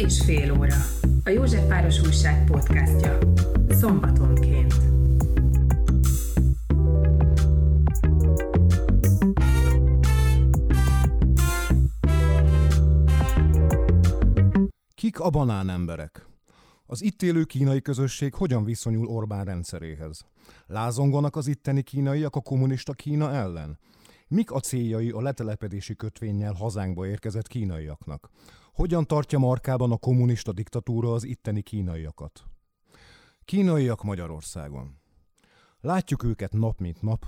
és fél óra. A Józsefváros Újság podcastja. Szombatonként. Kik a banán emberek? Az itt élő kínai közösség hogyan viszonyul Orbán rendszeréhez? Lázonganak az itteni kínaiak a kommunista Kína ellen? Mik a céljai a letelepedési kötvényel hazánkba érkezett kínaiaknak? Hogyan tartja markában a kommunista diktatúra az itteni kínaiakat? Kínaiak Magyarországon. Látjuk őket nap mint nap,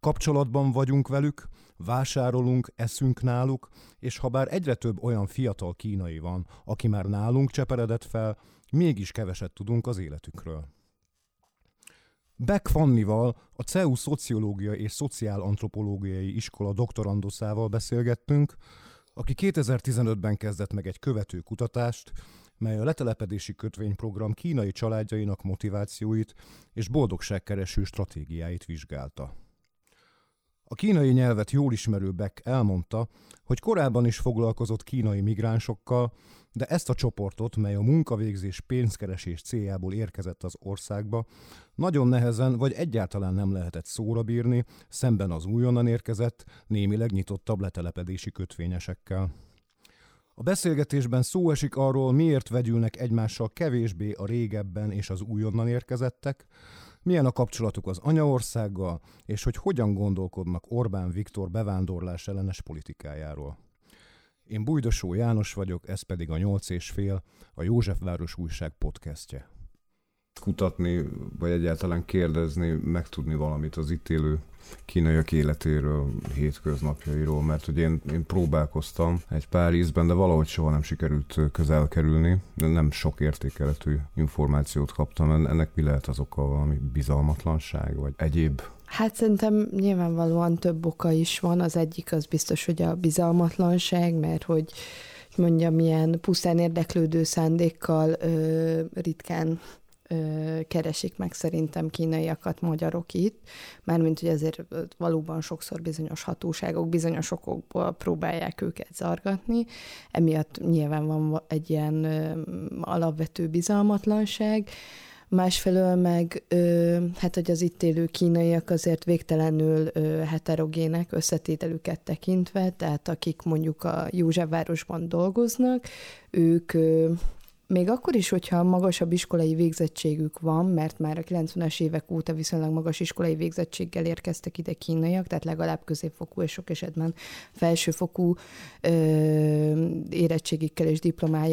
kapcsolatban vagyunk velük, vásárolunk, eszünk náluk, és ha bár egyre több olyan fiatal kínai van, aki már nálunk cseperedett fel, mégis keveset tudunk az életükről. Beck Fannival, a CEU Szociológia és Szociálantropológiai Iskola doktoranduszával beszélgettünk, aki 2015-ben kezdett meg egy követő kutatást, mely a letelepedési kötvényprogram kínai családjainak motivációit és boldogságkereső stratégiáit vizsgálta. A kínai nyelvet jól ismerő Beck elmondta, hogy korábban is foglalkozott kínai migránsokkal, de ezt a csoportot, mely a munkavégzés pénzkeresés céljából érkezett az országba, nagyon nehezen vagy egyáltalán nem lehetett szóra bírni, szemben az újonnan érkezett, némileg nyitottabb letelepedési kötvényesekkel. A beszélgetésben szó esik arról, miért vegyülnek egymással kevésbé a régebben és az újonnan érkezettek, milyen a kapcsolatuk az anyaországgal, és hogy hogyan gondolkodnak Orbán Viktor bevándorlás ellenes politikájáról. Én Bújdosó János vagyok, ez pedig a Nyolc és fél, a Józsefváros újság podcastje. Kutatni, vagy egyáltalán kérdezni, megtudni valamit az itt élő kínaiak életéről, hétköznapjairól, mert hogy én, én próbálkoztam egy pár ízben, de valahogy soha nem sikerült közel kerülni, de nem sok értékeletű információt kaptam. Ennek mi lehet az oka, valami bizalmatlanság, vagy egyéb Hát szerintem nyilvánvalóan több oka is van. Az egyik az biztos, hogy a bizalmatlanság, mert hogy mondjam, milyen pusztán érdeklődő szándékkal ö, ritkán ö, keresik meg szerintem kínaiakat magyarok itt, mármint hogy ezért valóban sokszor bizonyos hatóságok bizonyos okokból próbálják őket zargatni, emiatt nyilván van egy ilyen ö, alapvető bizalmatlanság, Másfelől meg, ö, hát hogy az itt élő kínaiak azért végtelenül ö, heterogének összetételüket tekintve, tehát akik mondjuk a Józsefvárosban dolgoznak, ők ö, még akkor is, hogyha magasabb iskolai végzettségük van, mert már a 90-es évek óta viszonylag magas iskolai végzettséggel érkeztek ide kínaiak, tehát legalább középfokú és sok esetben felsőfokú ö, érettségikkel és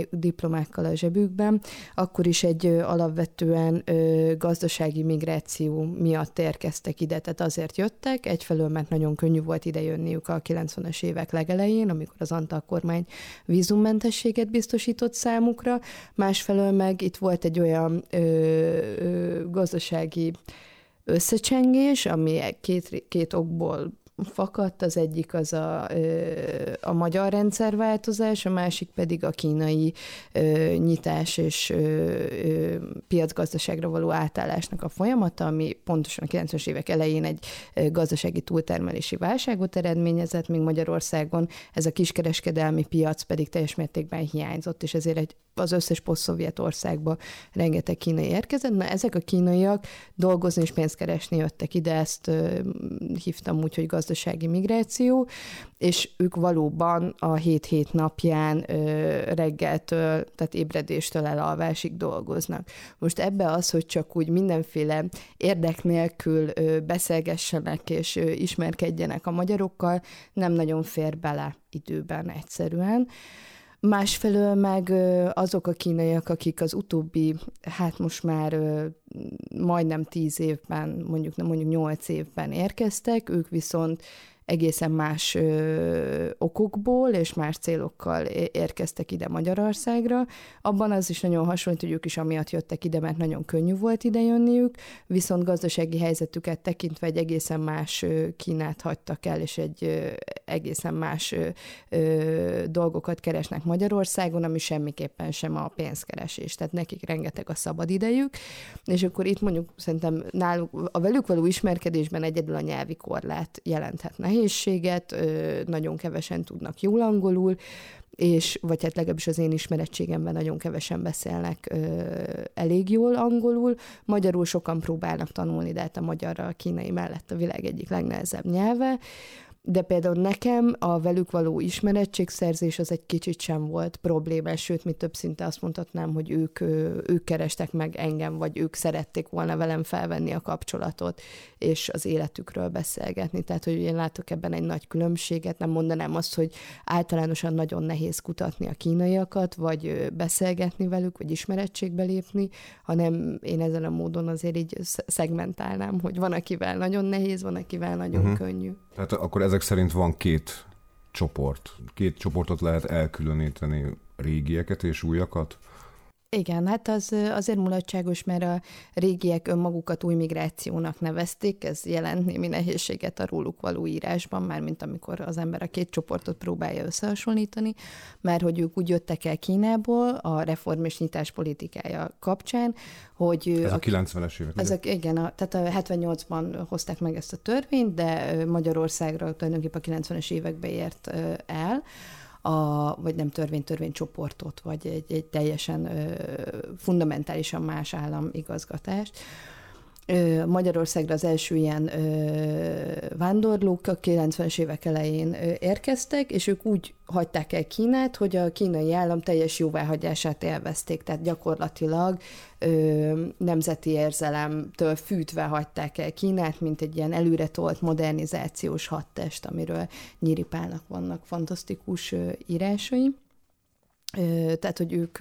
diplomákkal a zsebükben, akkor is egy ö, alapvetően ö, gazdasági migráció miatt érkeztek ide, tehát azért jöttek, egyfelől, mert nagyon könnyű volt ide jönniük a 90-es évek legelején, amikor az Antal kormány vízummentességet biztosított számukra, másfelől meg itt volt egy olyan ö, ö, gazdasági összecsengés, ami két, két okból fakadt, az egyik az a, a magyar rendszerváltozás, a másik pedig a kínai nyitás és piacgazdaságra való átállásnak a folyamata, ami pontosan a 90-es évek elején egy gazdasági túltermelési válságot eredményezett, még Magyarországon ez a kiskereskedelmi piac pedig teljes mértékben hiányzott, és ezért egy az összes poszt-szovjet országba rengeteg kínai érkezett. Na, ezek a kínaiak dolgozni és pénzt keresni jöttek ide, ezt uh, hívtam úgy, hogy gazdasági migráció, és ők valóban a hét-hét napján reggeltől, tehát ébredéstől elalvásig dolgoznak. Most ebbe az, hogy csak úgy mindenféle érdek nélkül beszélgessenek és ismerkedjenek a magyarokkal, nem nagyon fér bele időben egyszerűen. Másfelől meg azok a kínaiak, akik az utóbbi, hát most már majdnem tíz évben, mondjuk mondjuk nyolc évben érkeztek, ők viszont egészen más ö, okokból és más célokkal érkeztek ide Magyarországra. Abban az is nagyon hasonlít, hogy ők is amiatt jöttek ide, mert nagyon könnyű volt ide jönniük, viszont gazdasági helyzetüket tekintve egy egészen más Kínát hagytak el, és egy, ö, egészen más ö, ö, dolgokat keresnek Magyarországon, ami semmiképpen sem a pénzkeresés. Tehát nekik rengeteg a szabad idejük, és akkor itt mondjuk szerintem náluk a velük való ismerkedésben egyedül a nyelvi korlát jelenthet nehézséget, nagyon kevesen tudnak jól angolul, és vagy hát legalábbis az én ismerettségemben nagyon kevesen beszélnek ö, elég jól angolul. Magyarul sokan próbálnak tanulni, de hát a magyarra a kínai mellett a világ egyik legnehezebb nyelve de például nekem a velük való ismerettségszerzés az egy kicsit sem volt problémás, sőt, mi több szinte azt mondhatnám, hogy ők, ők kerestek meg engem, vagy ők szerették volna velem felvenni a kapcsolatot, és az életükről beszélgetni. Tehát, hogy én látok ebben egy nagy különbséget, nem mondanám azt, hogy általánosan nagyon nehéz kutatni a kínaiakat, vagy beszélgetni velük, vagy ismerettségbe lépni, hanem én ezen a módon azért így szegmentálnám, hogy van, akivel nagyon nehéz, van, akivel nagyon uh-huh. könnyű. Tehát akkor ezek szerint van két csoport. Két csoportot lehet elkülöníteni, régieket és újakat. Igen, hát az azért mulatságos, mert a régiek önmagukat új migrációnak nevezték, ez jelent némi nehézséget a róluk való írásban, mármint amikor az ember a két csoportot próbálja összehasonlítani, mert hogy ők úgy jöttek el Kínából a reform és nyitás politikája kapcsán, hogy... Ez a, a 90-es évek. Ezek, igen, a, tehát a 78-ban hozták meg ezt a törvényt, de Magyarországra tulajdonképpen a 90-es évekbe ért el, a, vagy nem törvény, törvénycsoportot, vagy egy, egy teljesen ö, fundamentálisan más állam igazgatást. Magyarországra az első ilyen vándorlók a 90-es évek elején érkeztek, és ők úgy hagyták el Kínát, hogy a kínai állam teljes jóváhagyását élvezték, tehát gyakorlatilag ö, nemzeti érzelemtől fűtve hagyták el Kínát, mint egy ilyen előre tolt modernizációs hadtest, amiről Nyiripálnak vannak fantasztikus ö, írásai. Ö, tehát, hogy ők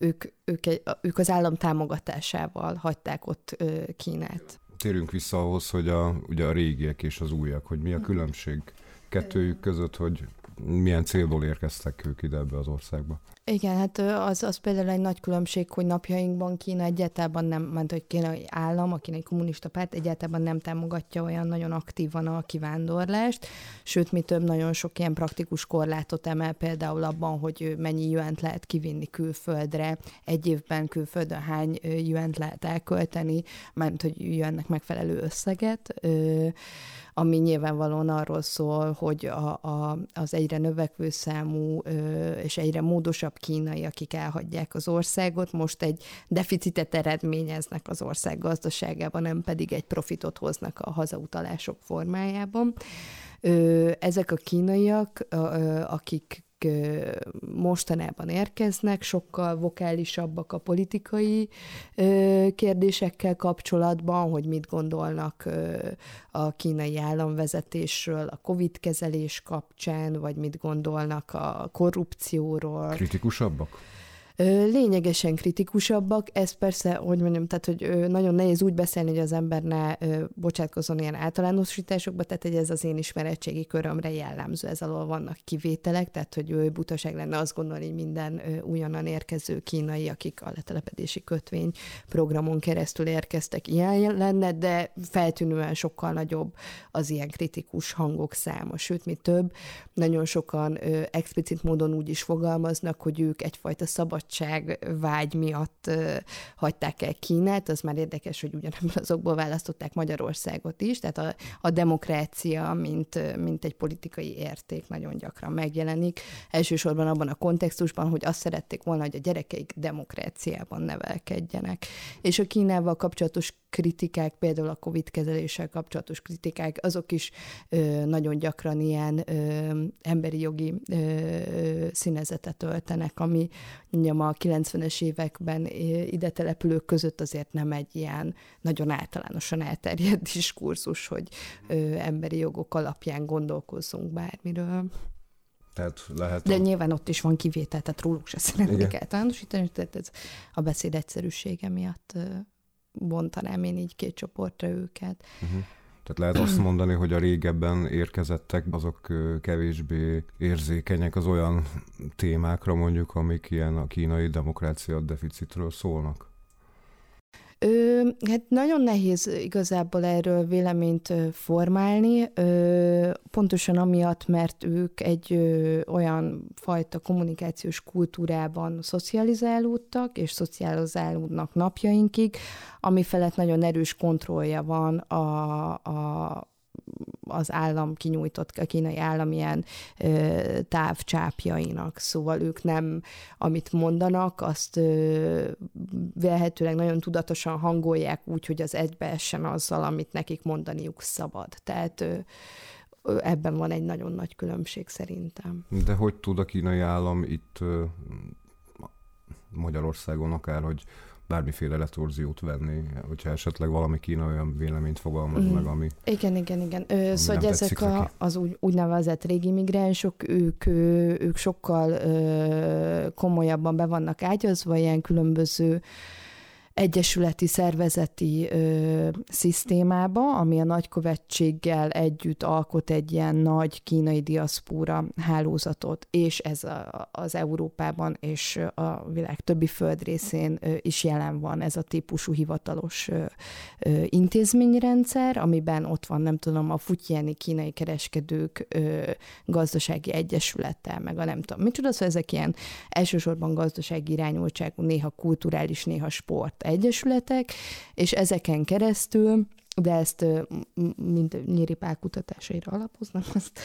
ők, ők, egy, ők az állam támogatásával hagyták ott Kínát. Térjünk vissza ahhoz, hogy a, ugye a régiek és az újak, hogy mi a különbség kettőjük között, hogy milyen célból érkeztek ők ide ebbe az országba? Igen, hát az, az például egy nagy különbség, hogy napjainkban Kína egyáltalán nem, ment, hogy Kína állam, akinek egy kommunista párt egyáltalán nem támogatja olyan nagyon aktívan a kivándorlást, sőt, mi több nagyon sok ilyen praktikus korlátot emel például abban, hogy mennyi jönt lehet kivinni külföldre, egy évben külföldön hány jönt lehet elkölteni, mert hogy jönnek megfelelő összeget ami nyilvánvalóan arról szól, hogy a, a, az egyre növekvő számú és egyre módosabb kínai, akik elhagyják az országot, most egy deficitet eredményeznek az ország gazdaságában, nem pedig egy profitot hoznak a hazautalások formájában. Ezek a kínaiak, akik mostanában érkeznek, sokkal vokálisabbak a politikai kérdésekkel kapcsolatban, hogy mit gondolnak a kínai államvezetésről, a Covid kezelés kapcsán, vagy mit gondolnak a korrupcióról. Kritikusabbak? Lényegesen kritikusabbak. Ez persze, hogy mondjam, tehát, hogy nagyon nehéz úgy beszélni, hogy az ember ne bocsátkozzon ilyen általánosításokba, tehát hogy ez az én ismeretségi körömre jellemző, ez alól vannak kivételek, tehát hogy butaság lenne azt gondolni, hogy minden újonnan érkező kínai, akik a letelepedési kötvény programon keresztül érkeztek, ilyen lenne, de feltűnően sokkal nagyobb az ilyen kritikus hangok száma. Sőt, mi több, nagyon sokan explicit módon úgy is fogalmaznak, hogy ők egyfajta szabad szabadság vágy miatt hagyták el Kínát, az már érdekes, hogy ugyanebből azokból választották Magyarországot is, tehát a, a demokrácia, mint, mint egy politikai érték nagyon gyakran megjelenik. Elsősorban abban a kontextusban, hogy azt szerették volna, hogy a gyerekeik demokráciában nevelkedjenek. És a Kínával kapcsolatos kritikák, például a COVID kezeléssel kapcsolatos kritikák, azok is ö, nagyon gyakran ilyen ö, emberi jogi ö, színezetet öltenek, ami mondjam a 90-es években ide települők között azért nem egy ilyen nagyon általánosan elterjedt diskurzus, hogy ö, emberi jogok alapján gondolkozzunk bármiről. Tehát lehet De a... nyilván ott is van kivétel, tehát róluk se szeretnék általánosítani, tehát ez a beszéd egyszerűsége miatt bontanám én így két csoportra őket. Uh-huh. Tehát lehet azt mondani, hogy a régebben érkezettek, azok kevésbé érzékenyek az olyan témákra mondjuk, amik ilyen a kínai demokrácia deficitről szólnak? Ö, hát nagyon nehéz igazából erről véleményt formálni, ö, pontosan amiatt, mert ők egy ö, olyan fajta kommunikációs kultúrában szocializálódtak, és szocializálódnak napjainkig, ami felett nagyon erős kontrollja van a, a, az állam kinyújtott, a kínai állam ilyen ö, távcsápjainak, szóval ők nem, amit mondanak, azt ö, vehetőleg nagyon tudatosan hangolják úgy, hogy az egybeessen azzal, amit nekik mondaniuk szabad. Tehát ö, ebben van egy nagyon nagy különbség szerintem. De hogy tud a kínai állam itt Magyarországon akár, hogy bármiféle letorziót venni, hogyha esetleg valami kína olyan véleményt fogalmaz mm. meg, ami Igen, igen, igen. Ö, szóval ezek a, az úgy, úgynevezett régi migránsok, ők, ők sokkal ö, komolyabban be vannak ágyazva, ilyen különböző egyesületi szervezeti ö, szisztémába, ami a nagykövetséggel együtt alkot egy ilyen nagy kínai diaszpóra hálózatot, és ez a, az Európában és a világ többi földrészén ö, is jelen van ez a típusú hivatalos ö, ö, intézményrendszer, amiben ott van, nem tudom, a futyieni kínai kereskedők ö, gazdasági egyesülete, meg a nem tudom, micsoda, szóval ezek ilyen elsősorban gazdasági irányultságú, néha kulturális, néha sport egyesületek, és ezeken keresztül de ezt mind Nyíri Pál kutatásaira alapoznak, azt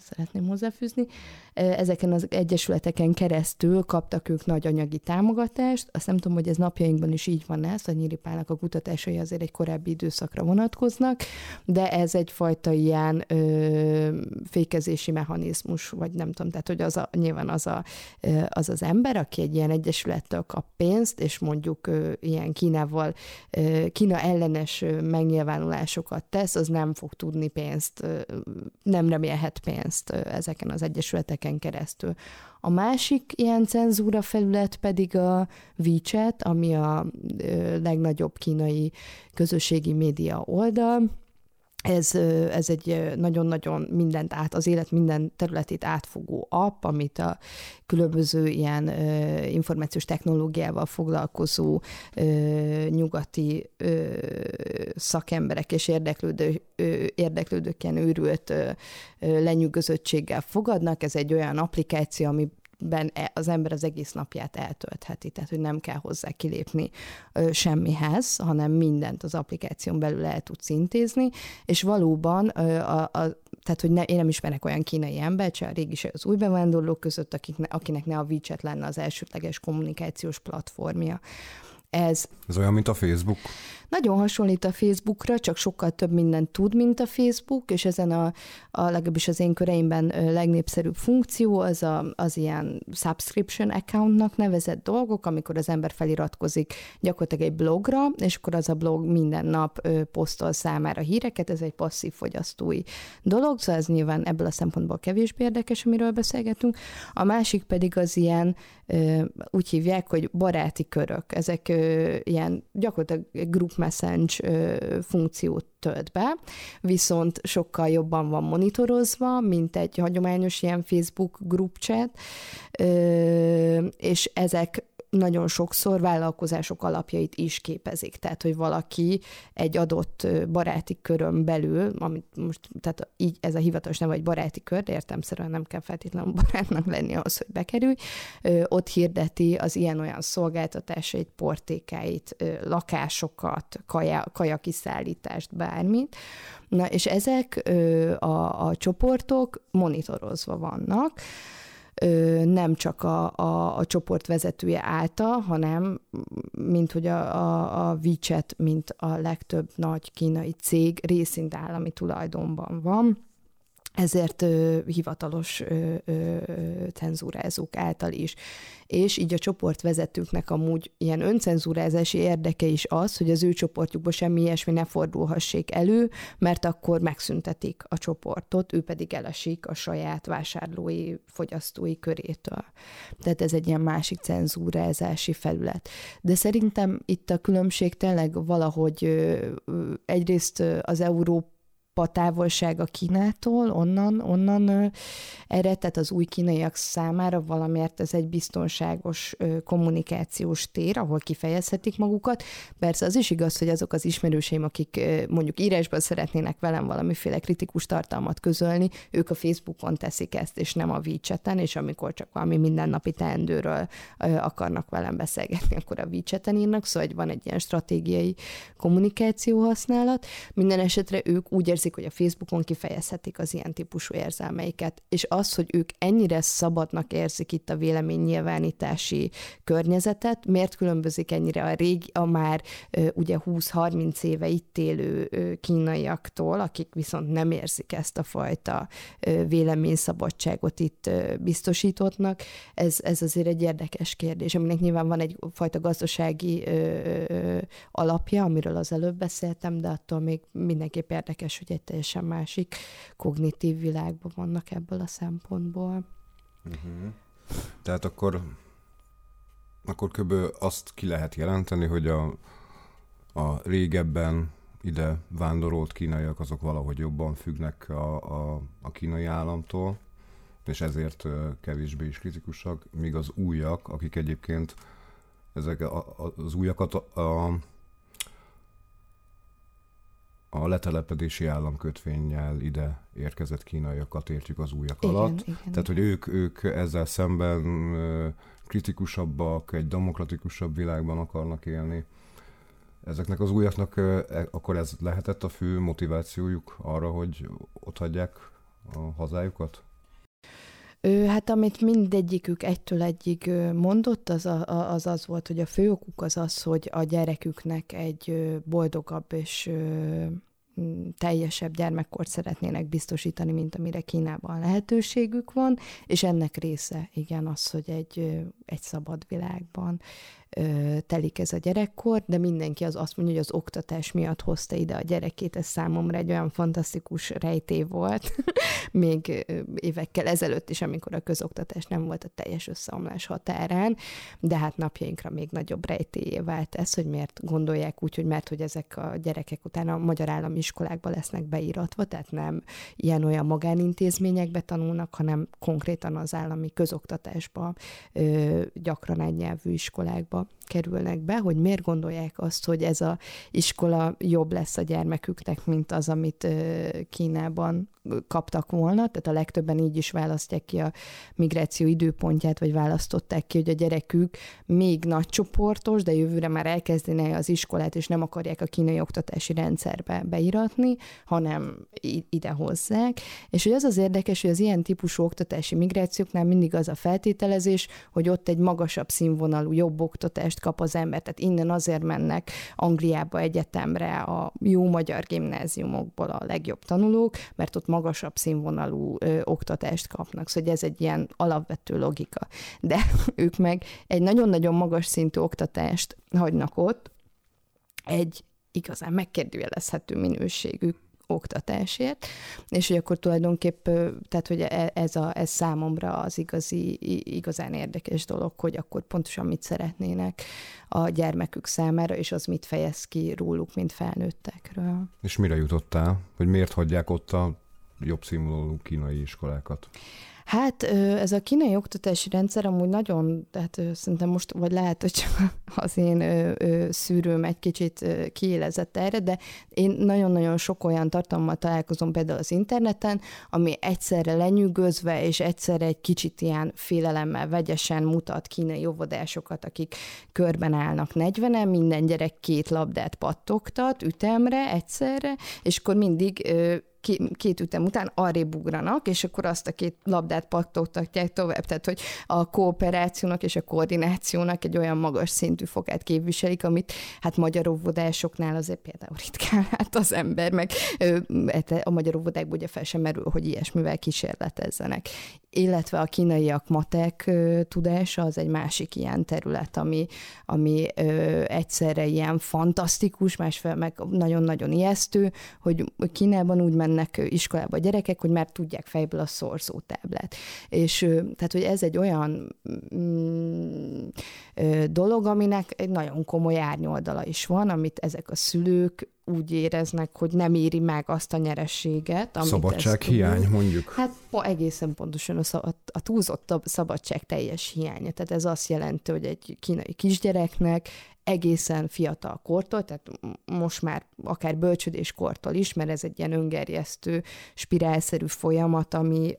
szeretném hozzáfűzni. Ezeken az egyesületeken keresztül kaptak ők nagy anyagi támogatást. Azt nem tudom, hogy ez napjainkban is így van ez, a Nyíripának a kutatásai azért egy korábbi időszakra vonatkoznak, de ez egyfajta ilyen ö, fékezési mechanizmus, vagy nem tudom, tehát hogy az a, nyilván az, a, az az ember, aki egy ilyen egyesülettől kap pénzt, és mondjuk ö, ilyen Kínával, ö, Kína ellenes megnyilvánulásokat tesz, az nem fog tudni pénzt, ö, nem remélhet pénzt ezeken az egyesületeken keresztül. A másik ilyen cenzúra felület pedig a WeChat, ami a legnagyobb kínai közösségi média oldal, ez, ez egy nagyon-nagyon mindent át, az élet minden területét átfogó app, amit a különböző ilyen információs technológiával foglalkozó nyugati szakemberek és érdeklődő, ö, érdeklődőken őrült lenyűgözöttséggel fogadnak. Ez egy olyan applikáció, ami ben e, az ember az egész napját eltöltheti, tehát hogy nem kell hozzá kilépni semmihez, hanem mindent az applikáción belül el tudsz intézni, és valóban a, a, tehát, hogy ne, én nem ismerek olyan kínai embert, se a régi, se az új bevándorlók között, akik ne, akinek ne a WeChat lenne az elsődleges kommunikációs platformja. Ez, Ez olyan, mint a Facebook? Nagyon hasonlít a Facebookra, csak sokkal több mindent tud, mint a Facebook, és ezen a, a legalábbis az én köreimben legnépszerűbb funkció az a, az ilyen subscription accountnak nevezett dolgok, amikor az ember feliratkozik gyakorlatilag egy blogra, és akkor az a blog minden nap posztol számára híreket, ez egy passzív fogyasztói dolog, szóval ez nyilván ebből a szempontból kevésbé érdekes, amiről beszélgetünk. A másik pedig az ilyen, úgy hívják, hogy baráti körök. Ezek ilyen gyakorlatilag message funkciót tölt be, viszont sokkal jobban van monitorozva, mint egy hagyományos ilyen Facebook group chat, és ezek nagyon sokszor vállalkozások alapjait is képezik. Tehát, hogy valaki egy adott baráti körön belül, amit most, tehát így ez a hivatalos nem vagy baráti kör, de értemszerűen nem kell feltétlenül barátnak lenni ahhoz, hogy bekerülj, ott hirdeti az ilyen-olyan szolgáltatásait, portékáit, lakásokat, kaja, kajakiszállítást, bármit. Na, és ezek a, a csoportok monitorozva vannak, nem csak a, a, a csoport vezetője által, hanem mint hogy a, a, a WeChat, mint a legtöbb nagy kínai cég részint állami tulajdonban van ezért ö, hivatalos ö, ö, cenzúrázók által is. És így a csoportvezetőknek amúgy ilyen öncenzúrázási érdeke is az, hogy az ő csoportjukban semmi ilyesmi ne fordulhassék elő, mert akkor megszüntetik a csoportot, ő pedig elesik a saját vásárlói, fogyasztói körétől. Tehát ez egy ilyen másik cenzúrázási felület. De szerintem itt a különbség tényleg valahogy ö, egyrészt az Európa távolság a Kínától, onnan, onnan ered, tehát az új kínaiak számára valamiért ez egy biztonságos kommunikációs tér, ahol kifejezhetik magukat. Persze az is igaz, hogy azok az ismerőseim, akik mondjuk írásban szeretnének velem valamiféle kritikus tartalmat közölni, ők a Facebookon teszik ezt, és nem a WeChat-en, és amikor csak valami mindennapi teendőről akarnak velem beszélgetni, akkor a WeChat-en írnak, szóval van egy ilyen stratégiai kommunikáció használat. Minden esetre ők úgy érzik, hogy a Facebookon kifejezhetik az ilyen típusú érzelmeiket, és az, hogy ők ennyire szabadnak érzik itt a véleménynyilvánítási környezetet, miért különbözik ennyire a régi, a már ugye 20-30 éve itt élő kínaiaktól, akik viszont nem érzik ezt a fajta véleményszabadságot itt biztosítottnak, ez, ez azért egy érdekes kérdés, aminek nyilván van egy fajta gazdasági alapja, amiről az előbb beszéltem, de attól még mindenképp érdekes, hogy egy teljesen másik kognitív világban vannak ebből a szempontból. Uh-huh. Tehát akkor, akkor kb. azt ki lehet jelenteni, hogy a, a régebben ide vándorolt kínaiak azok valahogy jobban függnek a, a, a kínai államtól, és ezért kevésbé is kritikusak, míg az újak, akik egyébként ezek a, az újakat a, a a letelepedési államkötvényel ide érkezett kínaiakat értjük az újak igen, alatt. Igen. Tehát, hogy ők, ők ezzel szemben kritikusabbak, egy demokratikusabb világban akarnak élni. Ezeknek az újaknak e, akkor ez lehetett a fő motivációjuk arra, hogy ott hagyják a hazájukat? Hát amit mindegyikük egytől egyig mondott, az, az az volt, hogy a fő okuk az az, hogy a gyereküknek egy boldogabb és teljesebb gyermekkort szeretnének biztosítani, mint amire Kínában lehetőségük van, és ennek része igen az, hogy egy, egy szabad világban telik ez a gyerekkor, de mindenki az azt mondja, hogy az oktatás miatt hozta ide a gyerekét, ez számomra egy olyan fantasztikus rejté volt, még évekkel ezelőtt is, amikor a közoktatás nem volt a teljes összeomlás határán, de hát napjainkra még nagyobb rejtéjé vált ez, hogy miért gondolják úgy, hogy mert hogy ezek a gyerekek utána a magyar állami iskolákba lesznek beíratva, tehát nem ilyen-olyan magánintézményekbe tanulnak, hanem konkrétan az állami közoktatásba, gyakran egy nyelvű iskolákba kerülnek be, hogy miért gondolják azt, hogy ez a iskola jobb lesz a gyermeküknek, mint az, amit Kínában kaptak volna, tehát a legtöbben így is választják ki a migráció időpontját, vagy választották ki, hogy a gyerekük még nagy csoportos, de jövőre már elkezdene az iskolát, és nem akarják a kínai oktatási rendszerbe beiratni, hanem ide hozzák. És hogy az az érdekes, hogy az ilyen típusú oktatási migrációknál mindig az a feltételezés, hogy ott egy magasabb színvonalú, jobb oktatást kap az ember. Tehát innen azért mennek Angliába egyetemre a jó magyar gimnáziumokból a legjobb tanulók, mert ott magasabb színvonalú ö, oktatást kapnak. Szóval ez egy ilyen alapvető logika. De ők meg egy nagyon-nagyon magas szintű oktatást hagynak ott, egy igazán megkérdőjelezhető minőségű oktatásért, és hogy akkor tulajdonképp, tehát hogy e, ez, a, ez számomra az igazi, igazán érdekes dolog, hogy akkor pontosan mit szeretnének a gyermekük számára, és az mit fejez ki róluk, mint felnőttekről. És mire jutottál? Hogy miért hagyják ott a jobb színvonalú kínai iskolákat? Hát ez a kínai oktatási rendszer amúgy nagyon, tehát szerintem most, vagy lehet, hogy az én szűrőm egy kicsit kiélezett erre, de én nagyon-nagyon sok olyan tartalommal találkozom például az interneten, ami egyszerre lenyűgözve, és egyszerre egy kicsit ilyen félelemmel vegyesen mutat kínai óvodásokat, akik körben állnak 40 minden gyerek két labdát pattogtat ütemre egyszerre, és akkor mindig két ütem után arrébb ugranak, és akkor azt a két labdát pattogtatják tovább. Tehát, hogy a kooperációnak és a koordinációnak egy olyan magas szintű fokát képviselik, amit hát magyar óvodásoknál azért például ritkán lát az ember, meg a magyar óvodákban ugye fel sem merül, hogy ilyesmivel kísérletezzenek illetve a kínaiak matek tudása az egy másik ilyen terület, ami, ami egyszerre ilyen fantasztikus, másfél meg nagyon-nagyon ijesztő, hogy Kínában úgy mennek iskolába a gyerekek, hogy már tudják fejből a szorzótáblát. És tehát, hogy ez egy olyan mm, dolog, aminek egy nagyon komoly árnyoldala is van, amit ezek a szülők úgy éreznek, hogy nem éri meg azt a nyerességet. Amit Szabadság hiány, mondjuk. Hát egészen pontosan a, a, a túlzott szabadság teljes hiánya. Tehát ez azt jelenti, hogy egy kínai kisgyereknek egészen fiatal kortól, tehát most már akár bölcsödéskortól is, mert ez egy ilyen öngerjesztő, spirálszerű folyamat, ami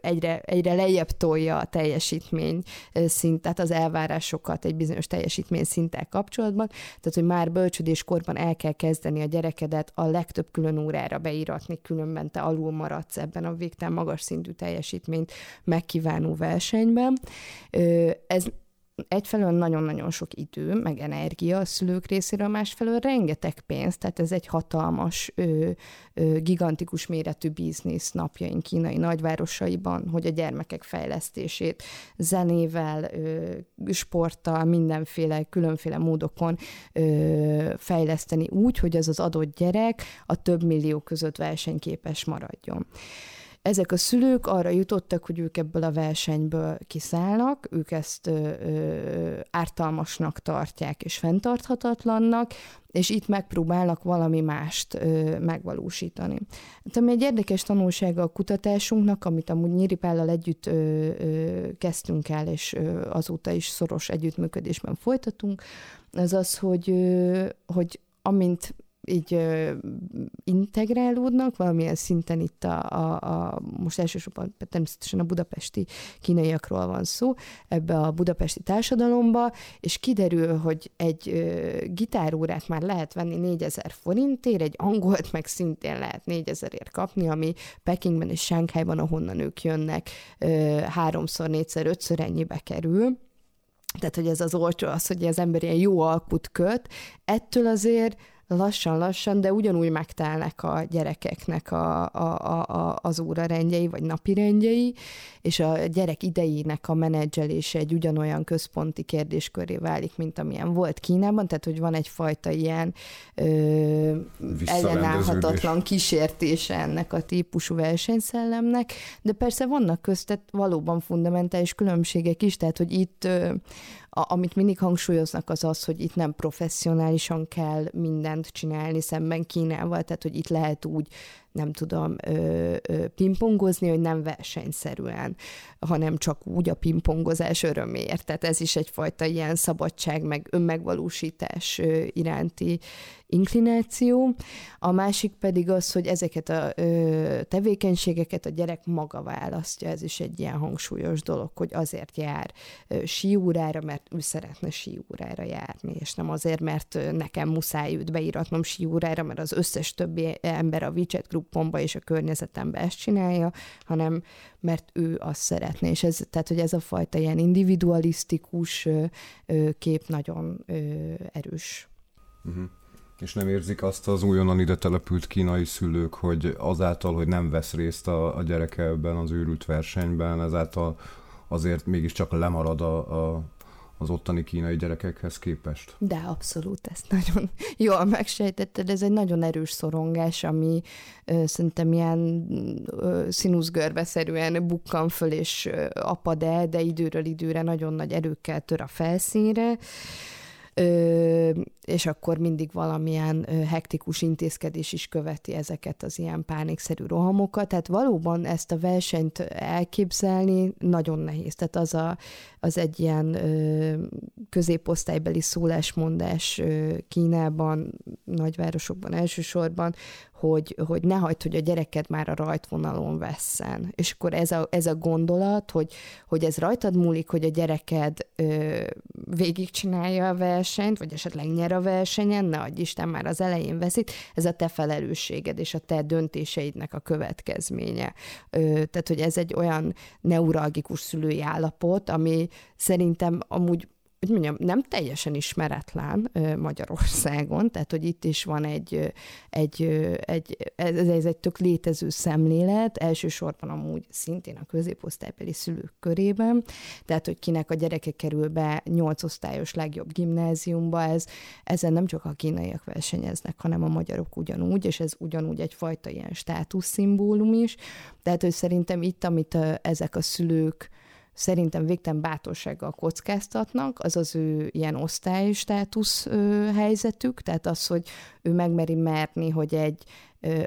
egyre, egyre lejjebb tolja a teljesítmény szintet, az elvárásokat egy bizonyos teljesítmény szinttel kapcsolatban. Tehát, hogy már bölcsödéskorban el kell kezdeni a gyerekedet a legtöbb külön órára beíratni, különben te alul maradsz ebben a végtelen magas szintű teljesítményt megkívánó versenyben. Ez egyfelől nagyon-nagyon sok idő, meg energia a szülők részéről, másfelől rengeteg pénz, tehát ez egy hatalmas, ö, ö, gigantikus méretű biznisz napjaink kínai nagyvárosaiban, hogy a gyermekek fejlesztését zenével, ö, sporttal, mindenféle, különféle módokon ö, fejleszteni úgy, hogy ez az adott gyerek a több millió között versenyképes maradjon. Ezek a szülők arra jutottak, hogy ők ebből a versenyből kiszállnak, ők ezt ö, ö, ártalmasnak tartják és fenntarthatatlannak, és itt megpróbálnak valami mást ö, megvalósítani. Hát, ami egy érdekes tanulsága a kutatásunknak, amit amúgy Nyíri Pállal együtt ö, ö, kezdtünk el, és ö, azóta is szoros együttműködésben folytatunk, az az, hogy, ö, hogy amint így ö, integrálódnak valamilyen szinten itt a, a, a, most elsősorban természetesen a budapesti kínaiakról van szó, ebbe a budapesti társadalomba, és kiderül, hogy egy ö, gitárórát már lehet venni 4000 forintért, egy angolt meg szintén lehet 4000ért kapni, ami Pekingben és Sánkhájban, ahonnan ők jönnek, ö, háromszor, négyszer, ötször ennyibe kerül. Tehát, hogy ez az olcsó, az, hogy az ember ilyen jó alkut köt, ettől azért lassan-lassan, de ugyanúgy megtelnek a gyerekeknek a, a, a, az órarendjei, vagy napi rendjei, és a gyerek idejének a menedzselése egy ugyanolyan központi kérdésköré válik, mint amilyen volt Kínában, tehát hogy van egyfajta ilyen ö, ellenállhatatlan kísértése ennek a típusú versenyszellemnek, de persze vannak köztet valóban fundamentális különbségek is, tehát hogy itt ö, a, amit mindig hangsúlyoznak az az, hogy itt nem professzionálisan kell mindent csinálni szemben Kínával, tehát hogy itt lehet úgy nem tudom, ö, ö, pingpongozni, hogy nem versenyszerűen, hanem csak úgy a pingpongozás öröméért. Tehát ez is egyfajta ilyen szabadság, meg önmegvalósítás iránti inklináció. A másik pedig az, hogy ezeket a ö, tevékenységeket a gyerek maga választja. Ez is egy ilyen hangsúlyos dolog, hogy azért jár ö, síúrára, mert ő szeretne síúrára járni, és nem azért, mert nekem muszáj őt beíratnom síúrára, mert az összes többi ember a WeChat grupomba és a környezetembe ezt csinálja, hanem mert ő azt szeretné. És ez, tehát, hogy ez a fajta ilyen individualisztikus kép nagyon erős. Uh-huh. És nem érzik azt az újonnan ide települt kínai szülők, hogy azáltal, hogy nem vesz részt a, a gyereke ebben az őrült versenyben, ezáltal azért mégiscsak lemarad a, a, az ottani kínai gyerekekhez képest? De abszolút, ezt nagyon jól megsejtetted, ez egy nagyon erős szorongás, ami ö, szerintem ilyen ö, színuszgörbeszerűen bukkan föl és ö, apad el, de időről időre nagyon nagy erőkkel tör a felszínre. Ö, és akkor mindig valamilyen ö, hektikus intézkedés is követi ezeket az ilyen pánikszerű rohamokat. Tehát valóban ezt a versenyt elképzelni nagyon nehéz. Tehát az, a, az egy ilyen ö, középosztálybeli szólásmondás ö, Kínában, nagyvárosokban elsősorban, hogy, hogy ne hagyd, hogy a gyereked már a rajtvonalon vesszen. És akkor ez a, ez a gondolat, hogy, hogy ez rajtad múlik, hogy a gyereked ö, végigcsinálja a versenyt, vagy esetleg nyer a versenyen, ne adj Isten már az elején veszít, ez a te felelősséged és a te döntéseidnek a következménye. Ö, tehát, hogy ez egy olyan neuralgikus szülői állapot, ami szerintem amúgy hogy mondjam, nem teljesen ismeretlen Magyarországon, tehát hogy itt is van egy, egy, egy ez, ez egy tök létező szemlélet, elsősorban amúgy szintén a középosztálybeli szülők körében, tehát hogy kinek a gyereke kerül be nyolc osztályos legjobb gimnáziumba, ez, ezen nem csak a kínaiak versenyeznek, hanem a magyarok ugyanúgy, és ez ugyanúgy egyfajta ilyen státuszszimbólum is, tehát hogy szerintem itt, amit ezek a szülők szerintem végtelen bátorsággal kockáztatnak, az az ő ilyen osztálystátusz helyzetük, tehát az, hogy ő megmeri merni, hogy egy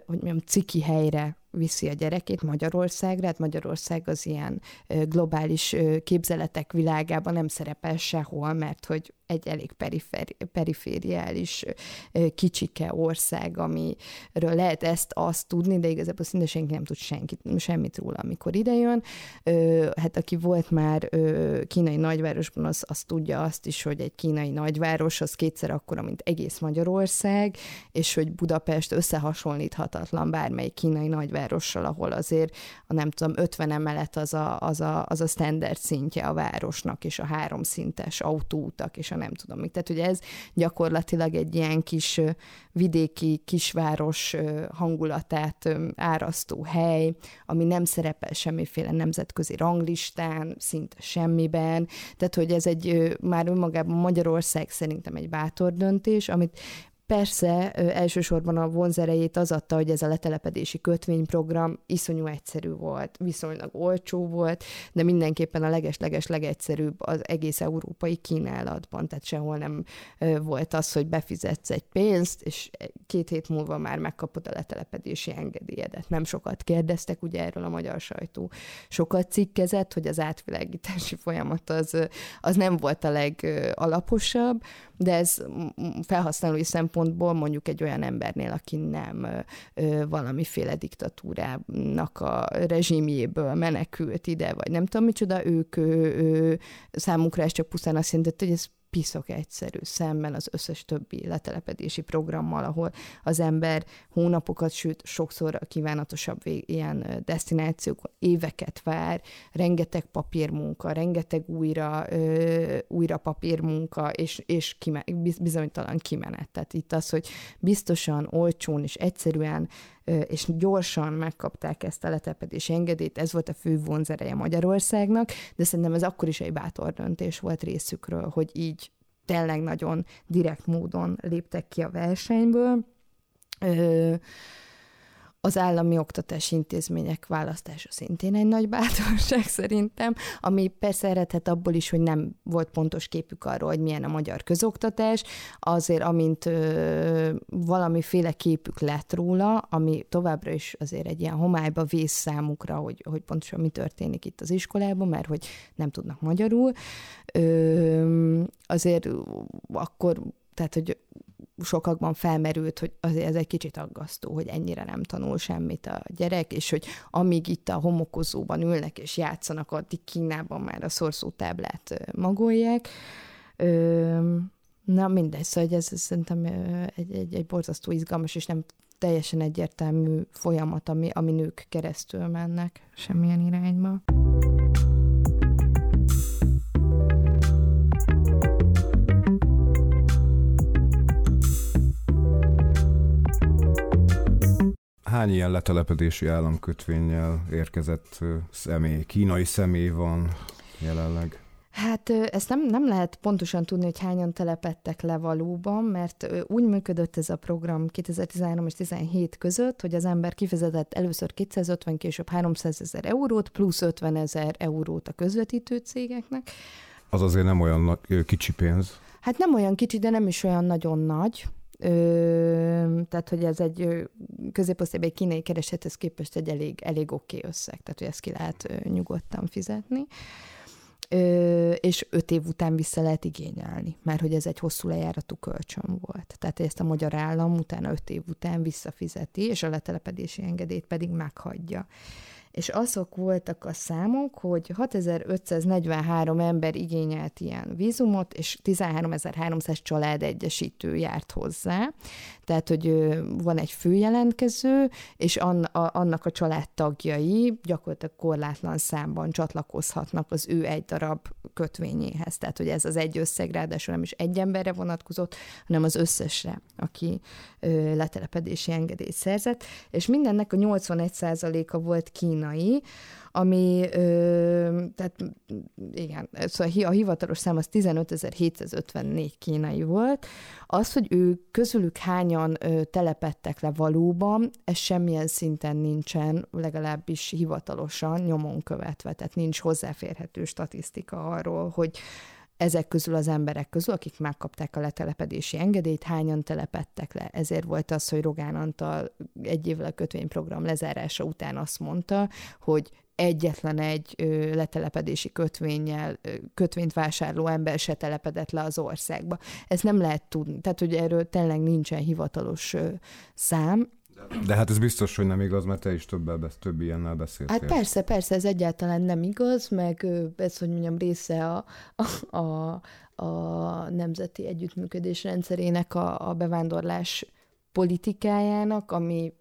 hogy mondjam, ciki helyre viszi a gyerekét Magyarországra, hát Magyarország az ilyen globális képzeletek világában nem szerepel sehol, mert hogy egy elég periferi, perifériális kicsike ország, amiről lehet ezt azt tudni, de igazából szinte senki nem tud senkit, semmit róla, amikor idejön. Hát aki volt már kínai nagyvárosban, az, az tudja azt is, hogy egy kínai nagyváros az kétszer akkora, mint egész Magyarország, és hogy Budapest összehasonlíthatatlan bármelyik kínai nagyvárossal, ahol azért a nem tudom, 50 emelet az a, az a, az a standard szintje a városnak, és a háromszintes autóutak, és a nem tudom mit. Tehát, hogy ez gyakorlatilag egy ilyen kis vidéki kisváros hangulatát árasztó hely, ami nem szerepel semmiféle nemzetközi ranglistán, szinte semmiben. Tehát, hogy ez egy már önmagában Magyarország szerintem egy bátor döntés, amit Persze, elsősorban a vonzerejét az adta, hogy ez a letelepedési kötvényprogram iszonyú egyszerű volt, viszonylag olcsó volt, de mindenképpen a leges-leges legegyszerűbb az egész európai kínálatban, tehát sehol nem volt az, hogy befizetsz egy pénzt, és két hét múlva már megkapod a letelepedési engedélyedet. Nem sokat kérdeztek, ugye erről a magyar sajtó sokat cikkezett, hogy az átvilágítási folyamat az, az nem volt a legalaposabb, de ez felhasználói szempontból mondjuk egy olyan embernél, aki nem valamiféle diktatúrának a rezsimjéből menekült ide, vagy nem tudom micsoda, ők ő, számukra ez csak pusztán azt jelenti, hogy ez piszok egyszerű szemben az összes többi letelepedési programmal, ahol az ember hónapokat, sőt sokszor a kívánatosabb ilyen destinációk éveket vár, rengeteg papírmunka, rengeteg újra, ö, újra papírmunka, és, és kime, bizonytalan kimenet. Tehát itt az, hogy biztosan, olcsón és egyszerűen és gyorsan megkapták ezt a letelepedési engedélyt, ez volt a fő vonzereje Magyarországnak, de szerintem ez akkor is egy bátor döntés volt részükről, hogy így tényleg nagyon direkt módon léptek ki a versenyből. Ö, az állami oktatási intézmények választása szintén egy nagy bátorság szerintem, ami persze eredhet abból is, hogy nem volt pontos képük arról, hogy milyen a magyar közoktatás, azért amint ö, valamiféle képük lett róla, ami továbbra is azért egy ilyen homályba vész számukra, hogy, hogy pontosan mi történik itt az iskolában, mert hogy nem tudnak magyarul, ö, azért akkor tehát, hogy sokakban felmerült, hogy azért ez egy kicsit aggasztó, hogy ennyire nem tanul semmit a gyerek, és hogy amíg itt a homokozóban ülnek és játszanak, addig Kínában már a szorszótáblát magolják. Na mindegy, szóval ez, szerintem egy, egy, egy borzasztó izgalmas, és nem teljesen egyértelmű folyamat, ami, ami nők keresztül mennek semmilyen irányba. Hány ilyen letelepedési államkötvényel érkezett személy, kínai személy van jelenleg? Hát ezt nem, nem lehet pontosan tudni, hogy hányan telepettek le valóban, mert úgy működött ez a program 2013 és 2017 között, hogy az ember kifizetett először 250, később 300 ezer eurót, plusz 50 ezer eurót a közvetítő cégeknek. Az azért nem olyan kicsi pénz. Hát nem olyan kicsi, de nem is olyan nagyon nagy. Ö, tehát, hogy ez egy középosztályban egy kínai keresethez képest egy elég, elég oké okay összeg, tehát, hogy ezt ki lehet nyugodtan fizetni. Ö, és öt év után vissza lehet igényelni, mert hogy ez egy hosszú lejáratú kölcsön volt. Tehát ezt a magyar állam utána öt év után visszafizeti, és a letelepedési engedélyt pedig meghagyja és azok voltak a számok, hogy 6543 ember igényelt ilyen vízumot, és 13300 család egyesítő járt hozzá. Tehát, hogy van egy főjelentkező, és annak a családtagjai gyakorlatilag korlátlan számban csatlakozhatnak az ő egy darab kötvényéhez. Tehát, hogy ez az egy összeg ráadásul nem is egy emberre vonatkozott, hanem az összesre, aki letelepedési engedélyt szerzett, és mindennek a 81%-a volt Kína kínai, ami, ö, tehát igen, szóval a hivatalos szám az 15.754 kínai volt. Az, hogy ő közülük hányan ö, telepettek le valóban, ez semmilyen szinten nincsen, legalábbis hivatalosan nyomon követve, tehát nincs hozzáférhető statisztika arról, hogy ezek közül az emberek közül, akik megkapták a letelepedési engedélyt, hányan telepettek le. Ezért volt az, hogy Rogán Antal egy évvel a kötvényprogram lezárása után azt mondta, hogy egyetlen egy ö, letelepedési kötvényel, ö, kötvényt vásárló ember se telepedett le az országba. Ez nem lehet tudni. Tehát, hogy erről tényleg nincsen hivatalos ö, szám. De hát ez biztos, hogy nem igaz, mert te is több, több ilyennel beszéltél. Hát persze, persze, ez egyáltalán nem igaz, meg ez, hogy mondjam, része a, a, a, a nemzeti együttműködés rendszerének a, a bevándorlás politikájának, ami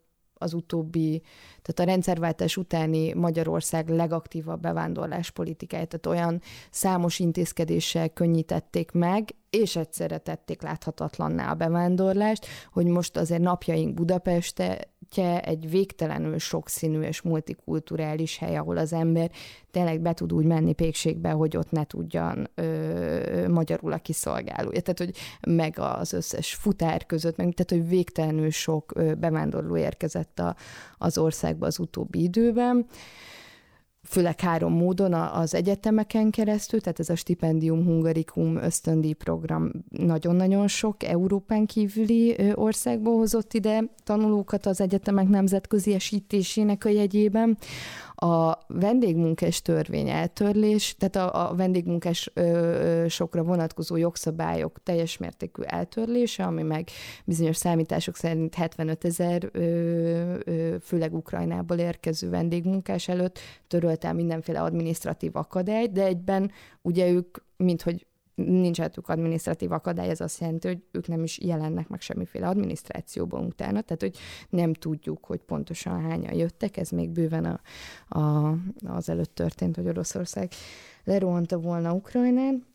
az utóbbi, tehát a rendszerváltás utáni Magyarország legaktívabb bevándorlás politikáját, tehát olyan számos intézkedéssel könnyítették meg, és egyszerre tették láthatatlanná a bevándorlást, hogy most azért napjaink Budapeste egy végtelenül sokszínű és multikulturális hely, ahol az ember tényleg be tud úgy menni pékségbe, hogy ott ne tudjan ö, magyarul a kiszolgálója. Tehát, hogy meg az összes futár között, meg tehát, hogy végtelenül sok ö, bevándorló érkezett a, az országba az utóbbi időben főleg három módon az egyetemeken keresztül, tehát ez a Stipendium Hungarikum ösztöndíj program nagyon-nagyon sok Európán kívüli országból hozott ide tanulókat az egyetemek nemzetközi esítésének a jegyében a vendégmunkás törvény eltörlés, tehát a, a vendégmunkás ö, ö, sokra vonatkozó jogszabályok teljes mértékű eltörlése, ami meg bizonyos számítások szerint 75 ezer főleg Ukrajnából érkező vendégmunkás előtt törölt el mindenféle administratív akadályt, de egyben ugye ők, mint hogy nincs eltük adminisztratív akadály, ez azt jelenti, hogy ők nem is jelennek meg semmiféle adminisztrációban utána, tehát hogy nem tudjuk, hogy pontosan hányan jöttek, ez még bőven a, a, az előtt történt, hogy Oroszország lerohanta volna Ukrajnán,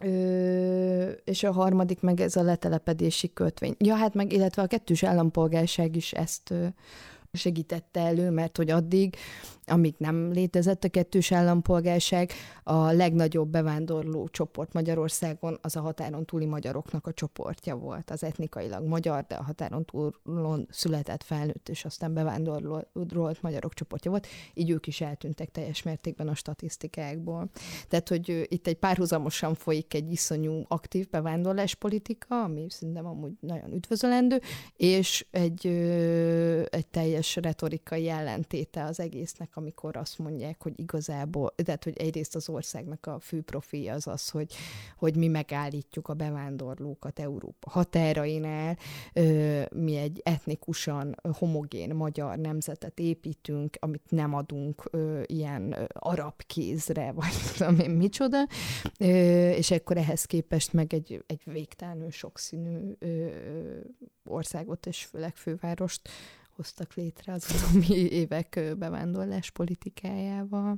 Ö, és a harmadik meg ez a letelepedési kötvény. Ja, hát meg, illetve a kettős állampolgárság is ezt ö, segítette elő, mert hogy addig, amíg nem létezett a kettős állampolgárság, a legnagyobb bevándorló csoport Magyarországon az a határon túli magyaroknak a csoportja volt, az etnikailag magyar, de a határon túlon született, felnőtt, és aztán bevándorolt magyarok csoportja volt, így ők is eltűntek teljes mértékben a statisztikákból. Tehát, hogy itt egy párhuzamosan folyik egy iszonyú aktív bevándorláspolitika, ami szerintem amúgy nagyon üdvözölendő, és egy, egy teljes retorikai ellentéte az egésznek, amikor azt mondják, hogy igazából, tehát hogy egyrészt az országnak a fő profilja az az, hogy, hogy mi megállítjuk a bevándorlókat Európa határainál, mi egy etnikusan homogén magyar nemzetet építünk, amit nem adunk ilyen arab kézre, vagy tudom én micsoda, és akkor ehhez képest meg egy, egy végtelenül sokszínű országot és főleg fővárost hoztak létre az utóbbi évek bevándorlás politikájával.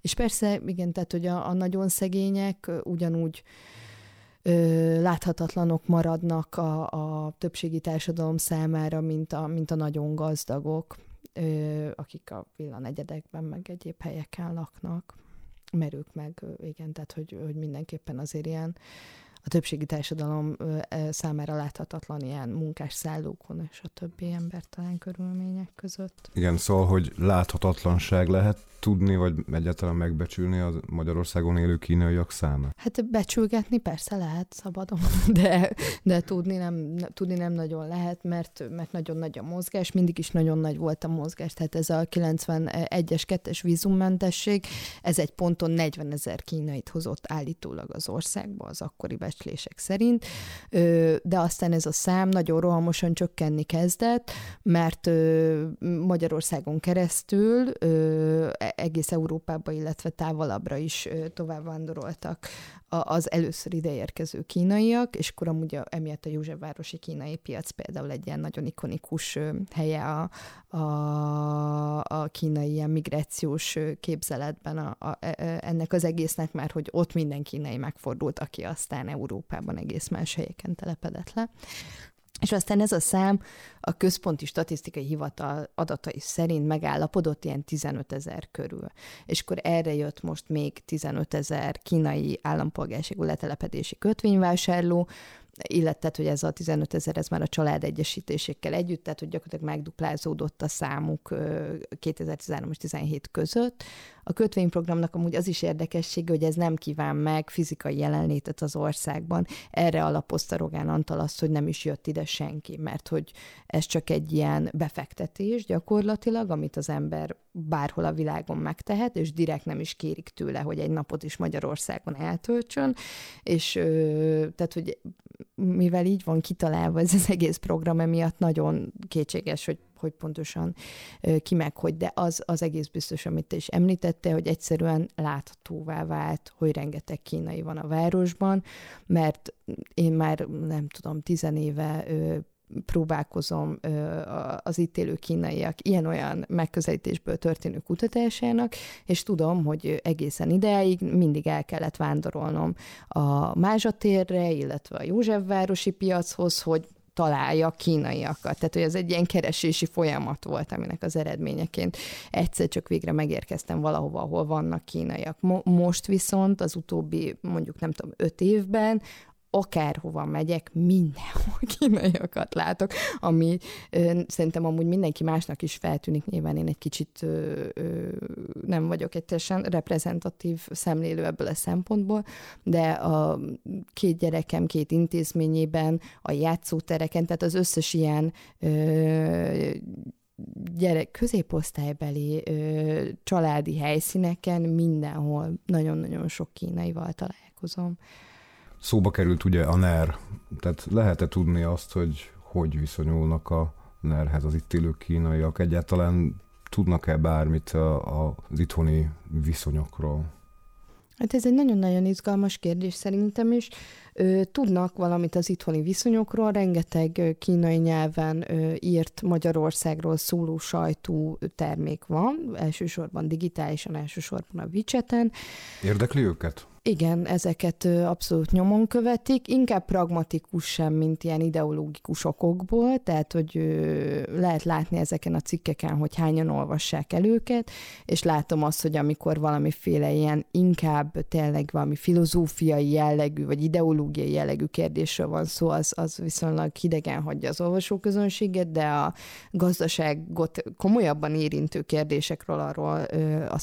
És persze, igen, tehát, hogy a, a nagyon szegények ugyanúgy láthatatlanok maradnak a, a többségi társadalom számára, mint a, mint a nagyon gazdagok, ö, akik a villanegyedekben, meg egyéb helyeken laknak. Mert ők meg, igen, tehát hogy, hogy mindenképpen azért ilyen a többségi társadalom számára láthatatlan ilyen munkás szállókon és a többi embertelen körülmények között. Igen, szóval, hogy láthatatlanság lehet tudni, vagy egyáltalán megbecsülni a Magyarországon élő kínaiak számát? Hát becsülgetni persze lehet szabadon, de, de tudni, nem, tudni nem nagyon lehet, mert, mert nagyon nagy a mozgás, mindig is nagyon nagy volt a mozgás, tehát ez a 91-es, 2-es vízummentesség, ez egy ponton 40 ezer kínait hozott állítólag az országba az akkori becslések szerint, de aztán ez a szám nagyon rohamosan csökkenni kezdett, mert Magyarországon keresztül egész Európába, illetve távolabbra is tovább vándoroltak az először ideérkező kínaiak, és akkor amúgy a, emiatt a Józsefvárosi kínai piac például egy ilyen nagyon ikonikus helye a, a, a kínai ilyen migrációs képzeletben a, a, e, ennek az egésznek, mert hogy ott minden kínai megfordult, aki aztán Európában egész más helyeken telepedett le. És aztán ez a szám a Központi Statisztikai Hivatal adatai szerint megállapodott ilyen 15 ezer körül. És akkor erre jött most még 15 ezer kínai állampolgárságú letelepedési kötvényvásárló, illetve hogy ez a 15 ezer, ez már a család egyesítésekkel együtt, tehát hogy gyakorlatilag megduplázódott a számuk 2013 és 17 között. A kötvényprogramnak amúgy az is érdekessége, hogy ez nem kíván meg fizikai jelenlétet az országban. Erre alapozta Rogán Antal azt, hogy nem is jött ide senki, mert hogy ez csak egy ilyen befektetés gyakorlatilag, amit az ember bárhol a világon megtehet, és direkt nem is kérik tőle, hogy egy napot is Magyarországon eltöltsön, és tehát, hogy mivel így van kitalálva ez az egész program, emiatt nagyon kétséges, hogy, hogy pontosan ki meg hogy, de az, az egész biztos, amit te is említette, hogy egyszerűen láthatóvá vált, hogy rengeteg kínai van a városban, mert én már nem tudom, tizenéve próbálkozom az itt élő kínaiak ilyen-olyan megközelítésből történő kutatásának, és tudom, hogy egészen ideig mindig el kellett vándorolnom a Mázsatérre, illetve a Józsefvárosi piachoz, hogy találja kínaiakat. Tehát, hogy ez egy ilyen keresési folyamat volt, aminek az eredményeként egyszer csak végre megérkeztem valahova, ahol vannak kínaiak. Mo- most viszont az utóbbi, mondjuk nem tudom, öt évben akárhova megyek, mindenhol kínaiakat látok, ami ö, szerintem amúgy mindenki másnak is feltűnik, nyilván én egy kicsit ö, ö, nem vagyok egy teljesen reprezentatív szemlélő ebből a szempontból, de a két gyerekem két intézményében, a játszótereken, tehát az összes ilyen ö, gyerek, középosztálybeli ö, családi helyszíneken mindenhol nagyon-nagyon sok kínaival találkozom. Szóba került ugye a NER, tehát lehet-e tudni azt, hogy hogy viszonyulnak a NER-hez az itt élő kínaiak? Egyáltalán tudnak-e bármit a, a, az itthoni viszonyokról? Hát ez egy nagyon-nagyon izgalmas kérdés szerintem is. Tudnak valamit az itthoni viszonyokról, rengeteg kínai nyelven írt Magyarországról szóló sajtó termék van, elsősorban digitálisan, elsősorban a WeChat-en. Érdekli őket? Igen, ezeket abszolút nyomon követik, inkább pragmatikus sem, mint ilyen ideológikus okokból, tehát hogy lehet látni ezeken a cikkeken, hogy hányan olvassák el őket, és látom azt, hogy amikor valamiféle ilyen inkább tényleg valami filozófiai jellegű, vagy ideológiai jellegű kérdésről van szó, az, az viszonylag hidegen hagyja az olvasóközönséget, de a gazdaságot komolyabban érintő kérdésekről arról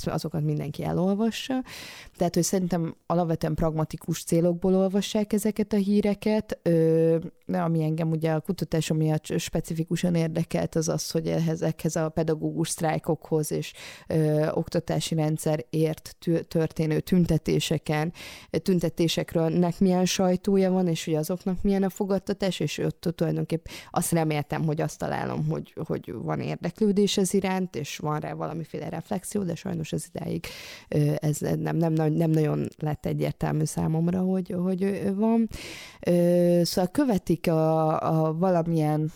azokat mindenki elolvassa. Tehát, hogy szerintem alapvetően pragmatikus célokból olvassák ezeket a híreket, ö, ami engem ugye a kutatásom miatt specifikusan érdekelt, az az, hogy ehhez a pedagógus sztrájkokhoz és ö, oktatási rendszerért történő tüntetéseken, tüntetésekről nek milyen sajtója van, és hogy azoknak milyen a fogadtatás, és ott tulajdonképp azt reméltem, hogy azt találom, hogy, hogy van érdeklődés ez iránt, és van rá valamiféle reflexió, de sajnos ez idáig ez nem, nem, nem, nem nagyon lett lett egyértelmű számomra, hogy, hogy van. Szóval követik a, a valamilyen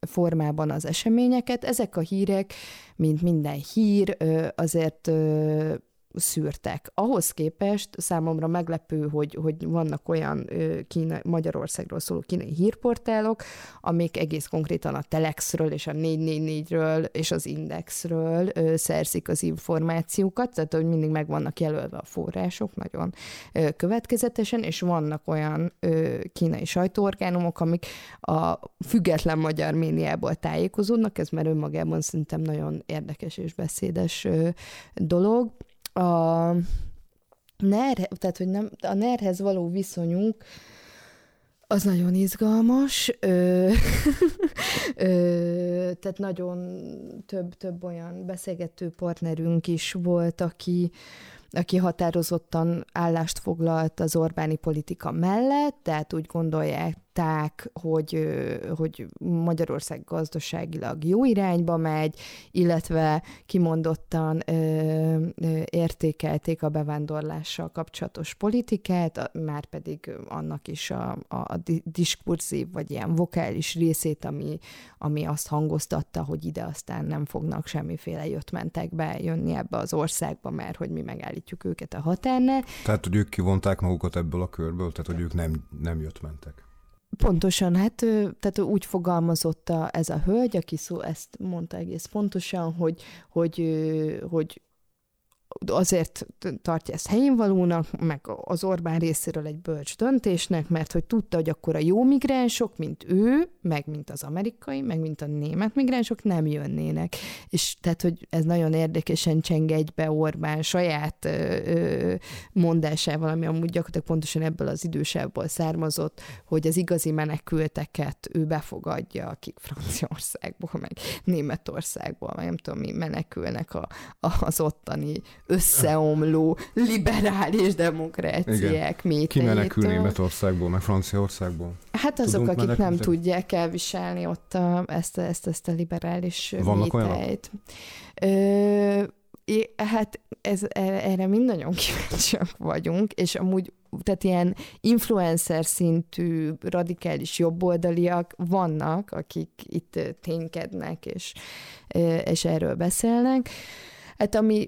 formában az eseményeket. Ezek a hírek, mint minden hír, azért szűrtek. Ahhoz képest számomra meglepő, hogy, hogy vannak olyan Kína, Magyarországról szóló kínai hírportálok, amik egész konkrétan a Telexről és a 444-ről és az Indexről szerzik az információkat, tehát hogy mindig meg vannak jelölve a források nagyon következetesen, és vannak olyan kínai sajtóorgánumok, amik a független magyar médiából tájékozódnak, ez már önmagában szerintem nagyon érdekes és beszédes dolog a NER, tehát hogy nem, a NER-hez való viszonyunk az nagyon izgalmas, ö, ö, tehát nagyon több, több olyan beszélgető partnerünk is volt, aki, aki határozottan állást foglalt az Orbáni politika mellett, tehát úgy gondolják, látták, hogy, hogy Magyarország gazdaságilag jó irányba megy, illetve kimondottan ö, ö, értékelték a bevándorlással kapcsolatos politikát, már pedig annak is a, a diskurzív vagy ilyen vokális részét, ami, ami azt hangoztatta, hogy ide aztán nem fognak semmiféle jöttmentek bejönni ebbe az országba, mert hogy mi megállítjuk őket a határnál. Tehát, hogy ők kivonták magukat ebből a körből, tehát, hogy ők nem, nem jött mentek. Pontosan, hát tehát úgy fogalmazott a, ez a hölgy, aki szó ezt mondta egész pontosan, hogy, hogy, hogy azért tartja ezt helyén valónak, meg az Orbán részéről egy bölcs döntésnek, mert hogy tudta, hogy akkor a jó migránsok, mint ő, meg mint az amerikai, meg mint a német migránsok nem jönnének. És tehát, hogy ez nagyon érdekesen cseng egybe Orbán saját ö, mondásával, ami amúgy gyakorlatilag pontosan ebből az idősából származott, hogy az igazi menekülteket ő befogadja, akik Franciaországból, meg Németországból, meg nem tudom mi menekülnek a, az ottani összeomló liberális demokráciák mélyteitől. Ki menekül Németországból, meg Franciaországból? Hát azok, Tudunk akik menekülni? nem tudják elviselni ott a, ezt, ezt, ezt a liberális Vannak méteit. Ö, hát ez, e, erre mind nagyon kíváncsiak vagyunk, és amúgy tehát ilyen influencer szintű radikális jobboldaliak vannak, akik itt ténykednek, és, és erről beszélnek. Hát ami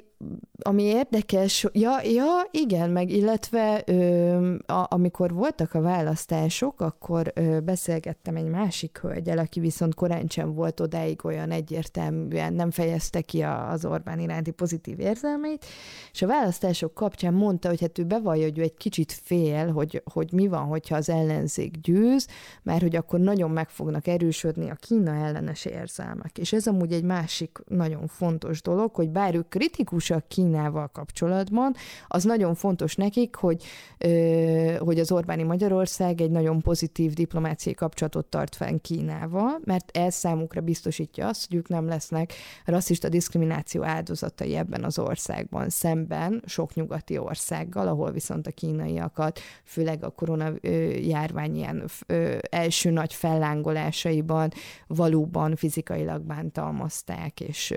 ami érdekes, ja, ja, igen, meg illetve ö, a, amikor voltak a választások, akkor ö, beszélgettem egy másik hölgyel, aki viszont korán sem volt odáig olyan egyértelműen, nem fejezte ki a, az Orbán iránti pozitív érzelmeit, és a választások kapcsán mondta, hogy hát ő bevallja, hogy ő egy kicsit fél, hogy, hogy mi van, hogyha az ellenzék győz, mert hogy akkor nagyon meg fognak erősödni a Kína ellenes érzelmek. És ez amúgy egy másik nagyon fontos dolog, hogy bár ők kritikus a Kínával kapcsolatban, az nagyon fontos nekik, hogy, hogy az Orbáni Magyarország egy nagyon pozitív diplomáciai kapcsolatot tart fenn Kínával, mert ez számukra biztosítja azt, hogy ők nem lesznek rasszista diszkrimináció áldozatai ebben az országban, szemben sok nyugati országgal, ahol viszont a kínaiakat, főleg a korona járvány ilyen első nagy fellángolásaiban valóban fizikailag bántalmazták, és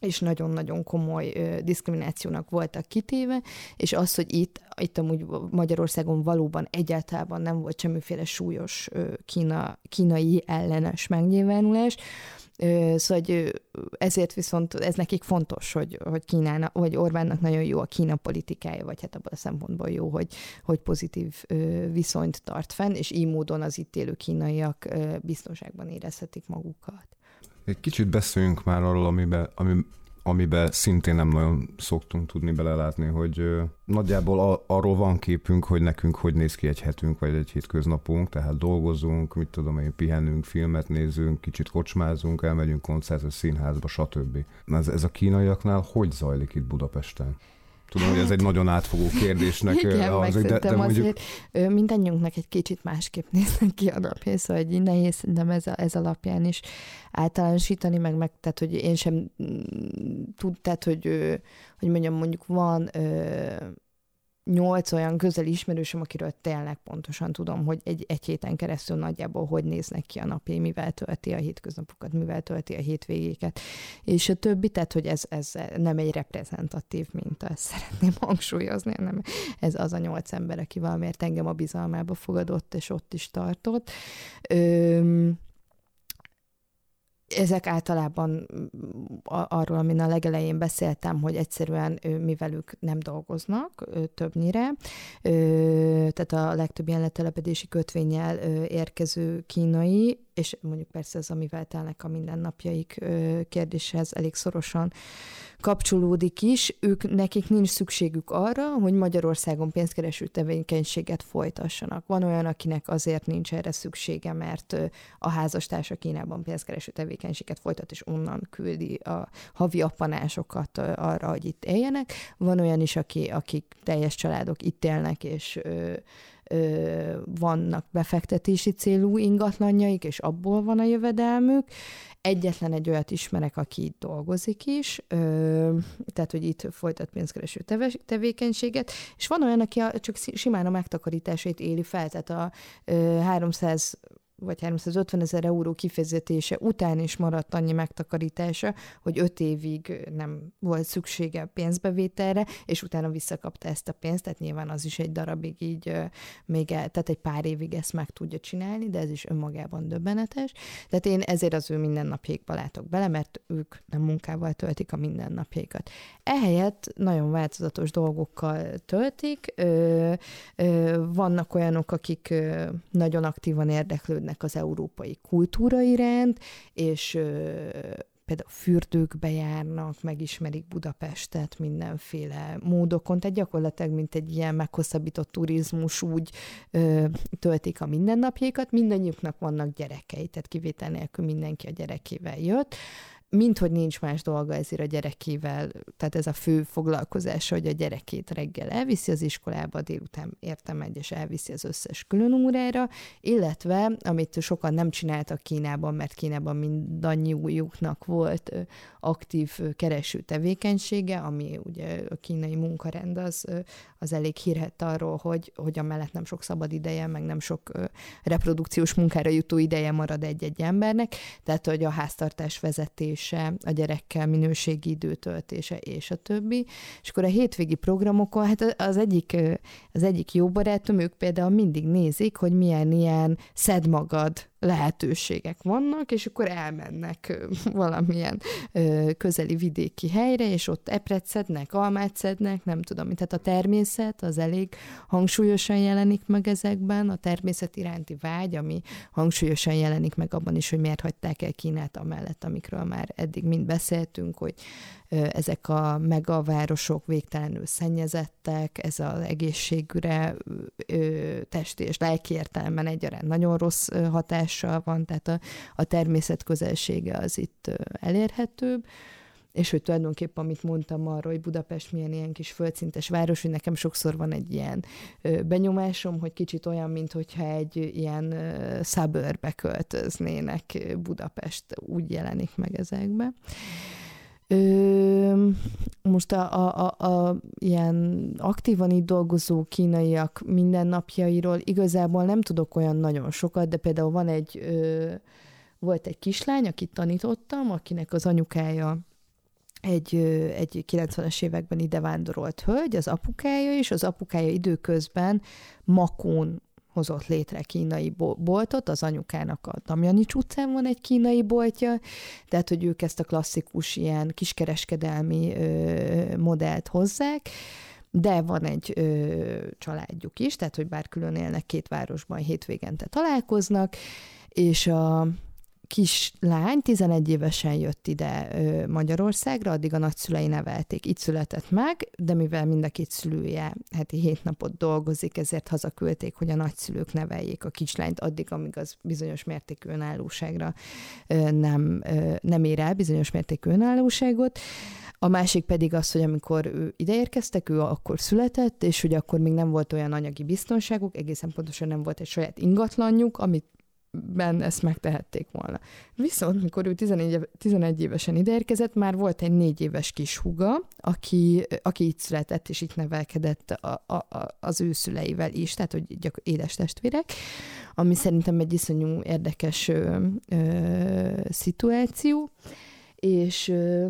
és nagyon-nagyon komoly ö, diszkriminációnak voltak kitéve, és az, hogy itt, itt amúgy Magyarországon valóban egyáltalán nem volt semmiféle súlyos ö, kína, kínai ellenes megnyilvánulás, Ö, szóval hogy ezért viszont ez nekik fontos, hogy, hogy Kínának, vagy Orbánnak nagyon jó a Kína politikája, vagy hát abban a szempontból jó, hogy, hogy pozitív ö, viszonyt tart fenn, és így módon az itt élő kínaiak ö, biztonságban érezhetik magukat. Egy kicsit beszéljünk már arról, amiben, ami, amiben szintén nem nagyon szoktunk tudni belelátni, hogy ö, nagyjából a, arról van képünk, hogy nekünk hogy néz ki egy hetünk, vagy egy hétköznapunk, tehát dolgozunk, mit tudom én, pihenünk, filmet nézünk, kicsit kocsmázunk, elmegyünk koncertre, színházba, stb. Ez, ez a kínaiaknál hogy zajlik itt Budapesten? Tudom, hogy ez egy nagyon átfogó kérdésnek Igen, az, de, de mondjuk... azért mindannyiunknak egy kicsit másképp néznek ki a napja, szóval hogy nehéz szerintem ez, a, ez alapján is általánosítani, meg, meg tehát, hogy én sem mm, tud, tehát, hogy, hogy mondjam, mondjuk van nyolc olyan közeli ismerősöm, akiről tényleg pontosan tudom, hogy egy, egy héten keresztül nagyjából hogy néznek ki a napjai, mivel tölti a hétköznapokat, mivel tölti a hétvégéket, és a többi, tehát hogy ez, ez nem egy reprezentatív minta, ezt szeretném hangsúlyozni, hanem ez az a nyolc ember, aki valamiért engem a bizalmába fogadott, és ott is tartott. Öm, ezek általában mm, arról, amin a legelején beszéltem, hogy egyszerűen mivel ők nem dolgoznak többnyire, tehát a legtöbb ilyen letelepedési kötvényel érkező kínai, és mondjuk persze ez, amivel telnek a mindennapjaik kérdéshez elég szorosan kapcsolódik is, ők nekik nincs szükségük arra, hogy Magyarországon pénzkereső tevékenységet folytassanak. Van olyan, akinek azért nincs erre szüksége, mert a házastársa Kínában pénzkereső tevékenységet folytat, és onnan küldi a havi appanásokat arra, hogy itt éljenek. Van olyan is, aki, akik teljes családok itt élnek, és ö, vannak befektetési célú ingatlanjaik, és abból van a jövedelmük. Egyetlen egy olyat ismerek, aki itt dolgozik is, ö, tehát, hogy itt folytat pénzkereső tevékenységet, és van olyan, aki a, csak simán a megtakarításait éli fel, tehát a ö, 300 vagy 350 ezer euró kifizetése után is maradt annyi megtakarítása, hogy öt évig nem volt szüksége pénzbevételre, és utána visszakapta ezt a pénzt, tehát nyilván az is egy darabig így még el, tehát egy pár évig ezt meg tudja csinálni, de ez is önmagában döbbenetes. Tehát én ezért az ő mindennapjaikba látok bele, mert ők nem munkával töltik a mindennapjaikat. Ehelyett nagyon változatos dolgokkal töltik. Ö, ö, vannak olyanok, akik ö, nagyon aktívan érdeklődnek az európai kultúra iránt, és például fürdőkbe járnak, megismerik Budapestet mindenféle módokon, tehát gyakorlatilag, mint egy ilyen meghosszabbított turizmus úgy ö, töltik a mindennapjaikat, mindannyiuknak vannak gyerekei, tehát kivétel nélkül mindenki a gyerekével jött, mint hogy nincs más dolga ezért a gyerekével, tehát ez a fő foglalkozása, hogy a gyerekét reggel elviszi az iskolába, délután értem egy, és elviszi az összes külön órára, illetve, amit sokan nem csináltak Kínában, mert Kínában mindannyiuknak volt aktív kereső tevékenysége, ami ugye a kínai munkarend az, az elég hírhet arról, hogy, hogy amellett nem sok szabad ideje, meg nem sok reprodukciós munkára jutó ideje marad egy-egy embernek, tehát hogy a háztartás vezetése, a gyerekkel minőségi időtöltése és a többi. És akkor a hétvégi programokon, hát az egyik, az egyik jó barátom, ők például mindig nézik, hogy milyen ilyen szed magad lehetőségek vannak, és akkor elmennek valamilyen közeli vidéki helyre, és ott epret szednek, almát szednek, nem tudom, tehát a természet az elég hangsúlyosan jelenik meg ezekben, a természet iránti vágy, ami hangsúlyosan jelenik meg abban is, hogy miért hagyták el Kínát amellett, amikről már eddig mind beszéltünk, hogy ezek a megavárosok végtelenül szennyezettek, ez az egészségüre testi és lelki értelemben egyaránt nagyon rossz hatással van, tehát a, a természet közelsége az itt elérhetőbb és hogy tulajdonképpen, amit mondtam arról, hogy Budapest milyen ilyen kis földszintes város, hogy nekem sokszor van egy ilyen benyomásom, hogy kicsit olyan, mint hogyha egy ilyen suburbe költöznének Budapest, úgy jelenik meg ezekbe. Ö, most a, a, a, a ilyen aktívan itt dolgozó kínaiak mindennapjairól igazából nem tudok olyan nagyon sokat, de például van egy, ö, volt egy kislány, akit tanítottam, akinek az anyukája egy, egy 90-es években ide vándorolt hölgy, az apukája is, az apukája időközben Makón hozott létre kínai boltot, az anyukának a Damjanics utcán van egy kínai boltja, tehát hogy ők ezt a klasszikus ilyen kiskereskedelmi ö, modellt hozzák, de van egy ö, családjuk is, tehát hogy bár külön élnek két városban, hétvégente találkoznak, és a, kislány 11 évesen jött ide Magyarországra, addig a nagyszülei nevelték. Itt született meg, de mivel mind a két szülője heti hét napot dolgozik, ezért hazaküldték, hogy a nagyszülők neveljék a kislányt addig, amíg az bizonyos mértékű önállóságra nem, nem ér el bizonyos mértékű önállóságot. A másik pedig az, hogy amikor ő ideérkeztek, ő akkor született, és hogy akkor még nem volt olyan anyagi biztonságuk, egészen pontosan nem volt egy saját ingatlanjuk, amit ben ezt megtehették volna. Viszont, mikor ő 11, 11 évesen ideérkezett, már volt egy négy éves kis húga, aki, aki itt született, és itt nevelkedett a, a, a, az ő szüleivel is, tehát hogy gyakor, édes testvérek, ami szerintem egy iszonyú érdekes ö, ö, szituáció, és ö,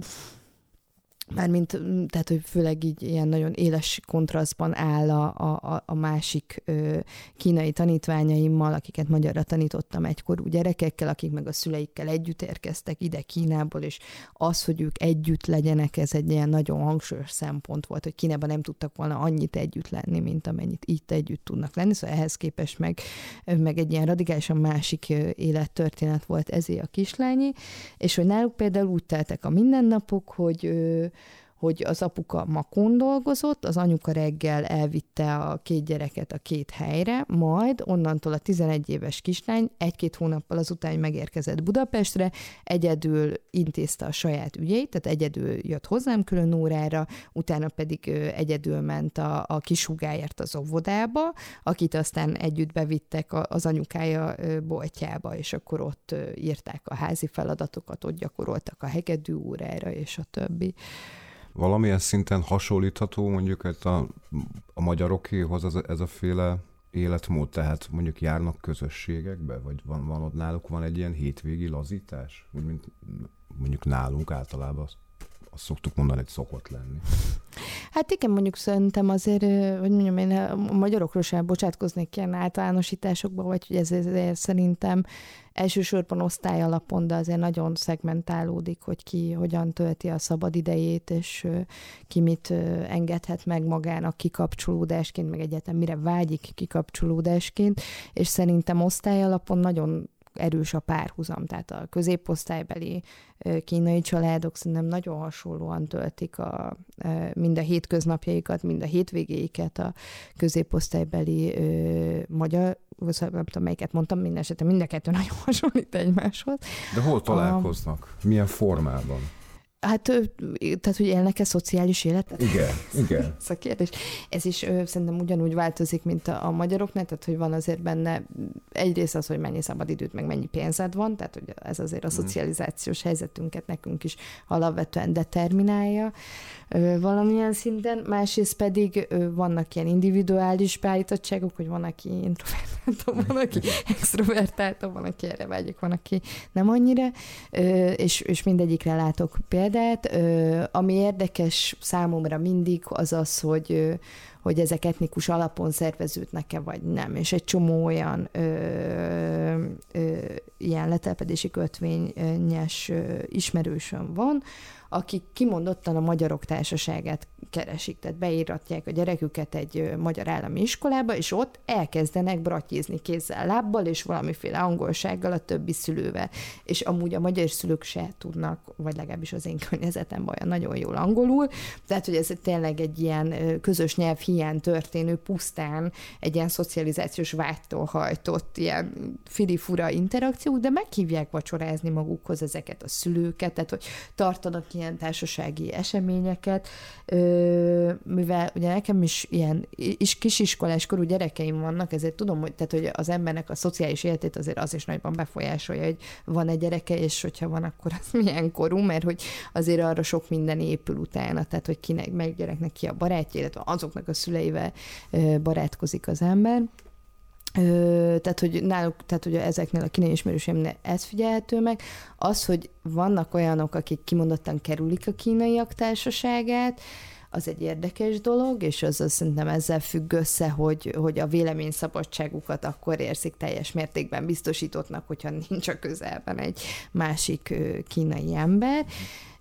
Mármint, tehát, hogy főleg így ilyen nagyon éles kontrasztban áll a, a, a másik ö, kínai tanítványaimmal, akiket magyarra tanítottam egykorú gyerekekkel, akik meg a szüleikkel együtt érkeztek ide Kínából, és az, hogy ők együtt legyenek, ez egy ilyen nagyon hangsúlyos szempont volt, hogy Kínában nem tudtak volna annyit együtt lenni, mint amennyit itt együtt tudnak lenni, szóval ehhez képest meg, meg egy ilyen radikálisan másik élettörténet volt ezé a kislányi, és hogy náluk például úgy teltek a mindennapok, hogy hogy az apuka makón dolgozott, az anyuka reggel elvitte a két gyereket a két helyre, majd onnantól a 11 éves kislány egy-két hónappal azután, megérkezett Budapestre, egyedül intézte a saját ügyeit, tehát egyedül jött hozzám külön órára, utána pedig egyedül ment a, a kishugáért az óvodába, akit aztán együtt bevittek az anyukája boltjába, és akkor ott írták a házi feladatokat, ott gyakoroltak a hegedű órára, és a többi valamilyen szinten hasonlítható mondjuk ez a, a magyarokéhoz ez a, ez a féle életmód, tehát mondjuk járnak közösségekbe, vagy van, van ott náluk van egy ilyen hétvégi lazítás, mint mondjuk nálunk általában azt, szoktuk mondani, hogy szokott lenni. Hát igen, mondjuk szerintem azért, hogy mondjam, én a magyarokról sem bocsátkoznék ilyen általánosításokba, vagy hogy ez, ez szerintem elsősorban osztály alapon, de azért nagyon szegmentálódik, hogy ki hogyan tölti a szabad idejét, és ki mit engedhet meg magának kikapcsolódásként, meg egyetem mire vágyik kikapcsolódásként, és szerintem osztály alapon nagyon erős a párhuzam, tehát a középosztálybeli kínai családok szerintem nagyon hasonlóan töltik a, mind a hétköznapjaikat, mind a hétvégéiket a középosztálybeli magyar, nem tudom, melyiket mondtam, minden esetben mind a kettő nagyon hasonlít egymáshoz. De hol találkoznak? A... Milyen formában? Hát, tehát, hogy élnek-e szociális életet? Igen, igen. Ez a kérdés. Ez is ö, szerintem ugyanúgy változik, mint a, a magyaroknál, tehát, hogy van azért benne egyrészt az, hogy mennyi szabad időt, meg mennyi pénzed van, tehát, hogy ez azért a mhm. szocializációs helyzetünket nekünk is alapvetően determinálja ö, valamilyen szinten. Másrészt pedig ö, vannak ilyen individuális beállítottságok, hogy van, aki introvertált, van, aki extrovertált, van, aki erre vágyik, van, aki nem annyira, ö, és, és mindegyikre látok példát példát. Ami érdekes számomra mindig az az, hogy, hogy ezek etnikus alapon szerveződnek-e, vagy nem. És egy csomó olyan ö, ö, ilyen letelepedési kötvényes ismerősöm van, akik kimondottan a magyarok társaságát keresik, tehát beíratják a gyereküket egy magyar állami iskolába, és ott elkezdenek bratyizni kézzel, lábbal, és valamiféle angolsággal a többi szülővel. És amúgy a magyar szülők se tudnak, vagy legalábbis az én környezetemben olyan nagyon jól angolul, tehát hogy ez tényleg egy ilyen közös nyelv hiány történő, pusztán egy ilyen szocializációs vágytól hajtott ilyen filifura interakció, de meghívják vacsorázni magukhoz ezeket a szülőket, tehát hogy tartanak ilyen társasági eseményeket, mivel ugye nekem is ilyen is kisiskolás korú gyerekeim vannak, ezért tudom, hogy, tehát, hogy az embernek a szociális életét azért az is nagyban befolyásolja, hogy van egy gyereke, és hogyha van, akkor az milyen korú, mert hogy azért arra sok minden épül utána, tehát hogy kinek, meg gyereknek ki a barátja, illetve azoknak a szüleivel barátkozik az ember. Ö, tehát, hogy náluk, tehát, hogy ezeknél a kínai ismerőseimnél ez figyelhető meg. Az, hogy vannak olyanok, akik kimondottan kerülik a kínaiak társaságát, az egy érdekes dolog, és az, az szerintem ezzel függ össze, hogy, hogy a vélemény szabadságukat akkor érzik teljes mértékben biztosítottnak, hogyha nincs a közelben egy másik kínai ember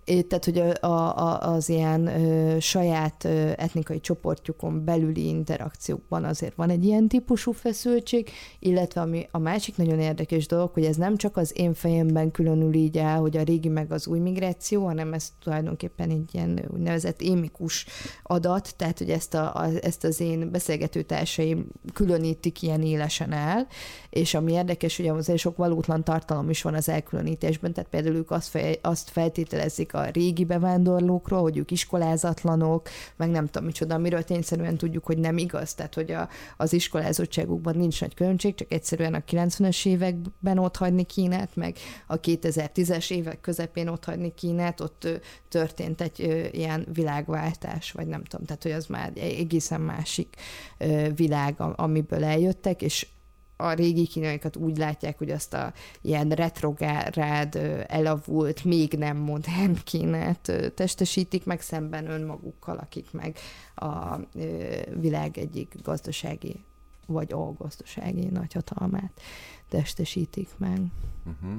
tehát hogy a, a, az ilyen ö, saját ö, etnikai csoportjukon belüli interakciókban azért van egy ilyen típusú feszültség, illetve ami a másik nagyon érdekes dolog, hogy ez nem csak az én fejemben különül így el, hogy a régi meg az új migráció, hanem ez tulajdonképpen egy ilyen úgynevezett émikus adat, tehát hogy ezt, a, a, ezt az én beszélgető társaim különítik ilyen élesen el, és ami érdekes, hogy azért sok valótlan tartalom is van az elkülönítésben, tehát például ők azt, fej, azt feltételezik a régi bevándorlókról, hogy ők iskolázatlanok, meg nem tudom micsoda, amiről tényszerűen tudjuk, hogy nem igaz, tehát hogy a, az iskolázottságukban nincs nagy különbség, csak egyszerűen a 90-es években ott hagyni Kínát, meg a 2010-es évek közepén ott hagyni Kínát, ott történt egy ilyen világváltás, vagy nem tudom, tehát hogy az már egy egészen másik világ, amiből eljöttek, és a régi kínaiakat úgy látják, hogy azt a ilyen retrográd, elavult, még nem modern Kínát testesítik, meg szemben önmagukkal, akik meg a világ egyik gazdasági vagy a gazdasági nagyhatalmát testesítik meg. Uh-huh.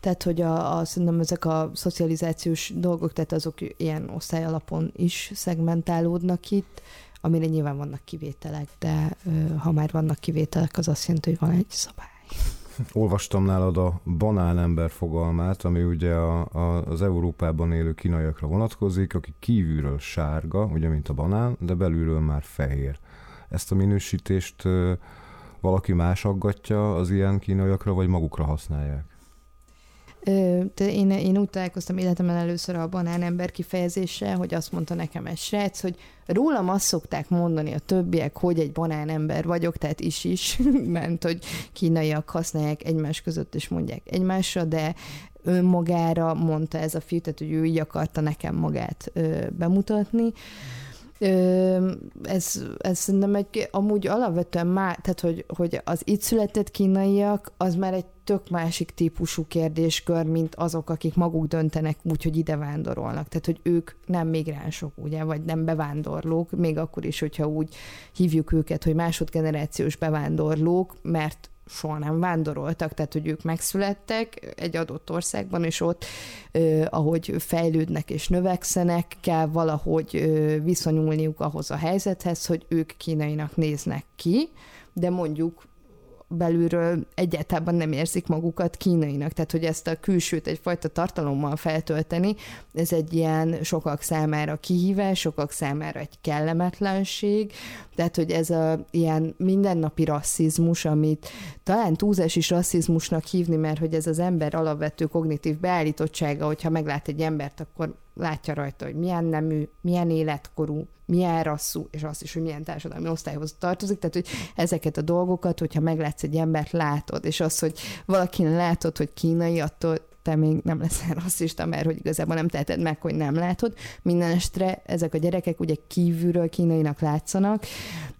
Tehát, hogy a, a, szerintem ezek a szocializációs dolgok, tehát azok ilyen osztályalapon is szegmentálódnak itt, amire nyilván vannak kivételek, de ha már vannak kivételek, az azt jelenti, hogy van egy szabály. Olvastam nálad a banánember fogalmát, ami ugye a, a, az Európában élő kínaiakra vonatkozik, aki kívülről sárga, ugye mint a banán, de belülről már fehér. Ezt a minősítést valaki más aggatja az ilyen kínaiakra, vagy magukra használják? Én, én úgy találkoztam életemben először a banánember kifejezéssel, hogy azt mondta nekem egy srác, hogy rólam azt szokták mondani a többiek, hogy egy banánember vagyok, tehát is is, mert hogy kínaiak használják egymás között, és mondják egymásra, de önmagára mondta ez a fiú, tehát hogy ő így akarta nekem magát ö, bemutatni. Ö, ez, ez szerintem egy, amúgy alapvetően már, tehát hogy, hogy az itt született kínaiak, az már egy tök másik típusú kérdéskör, mint azok, akik maguk döntenek úgy, hogy ide vándorolnak. Tehát, hogy ők nem migránsok, ugye, vagy nem bevándorlók, még akkor is, hogyha úgy hívjuk őket, hogy másodgenerációs bevándorlók, mert soha nem vándoroltak, tehát hogy ők megszülettek egy adott országban, és ott, eh, ahogy fejlődnek és növekszenek, kell valahogy viszonyulniuk ahhoz a helyzethez, hogy ők kínainak néznek ki, de mondjuk belülről egyáltalán nem érzik magukat kínainak. Tehát, hogy ezt a külsőt egyfajta tartalommal feltölteni, ez egy ilyen sokak számára kihívás, sokak számára egy kellemetlenség, tehát, hogy ez a ilyen mindennapi rasszizmus, amit talán túlzás is rasszizmusnak hívni, mert hogy ez az ember alapvető kognitív beállítottsága, hogyha meglát egy embert, akkor látja rajta, hogy milyen nemű, milyen életkorú, milyen rasszú, és azt is, hogy milyen társadalmi osztályhoz tartozik. Tehát, hogy ezeket a dolgokat, hogyha meglátsz egy embert, látod, és az, hogy valakin látod, hogy kínai, attól te még nem leszel rasszista, mert hogy igazából nem teheted meg, hogy nem látod. Minden estre ezek a gyerekek ugye kívülről kínainak látszanak,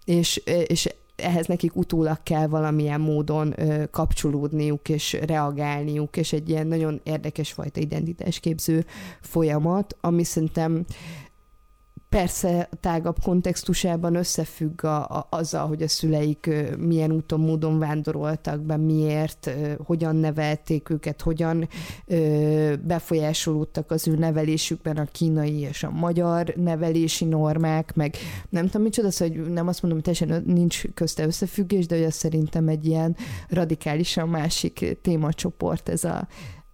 és, és ehhez nekik utólag kell valamilyen módon ö, kapcsolódniuk és reagálniuk, és egy ilyen nagyon érdekes fajta identitásképző folyamat, ami szerintem persze tágabb kontextusában összefügg a, a, azzal, hogy a szüleik milyen úton, módon vándoroltak be, miért, hogyan nevelték őket, hogyan befolyásolódtak az ő nevelésükben a kínai és a magyar nevelési normák, meg nem tudom micsoda, szóval, hogy nem azt mondom, hogy teljesen nincs közte összefüggés, de hogy az szerintem egy ilyen radikálisan másik témacsoport ez, a,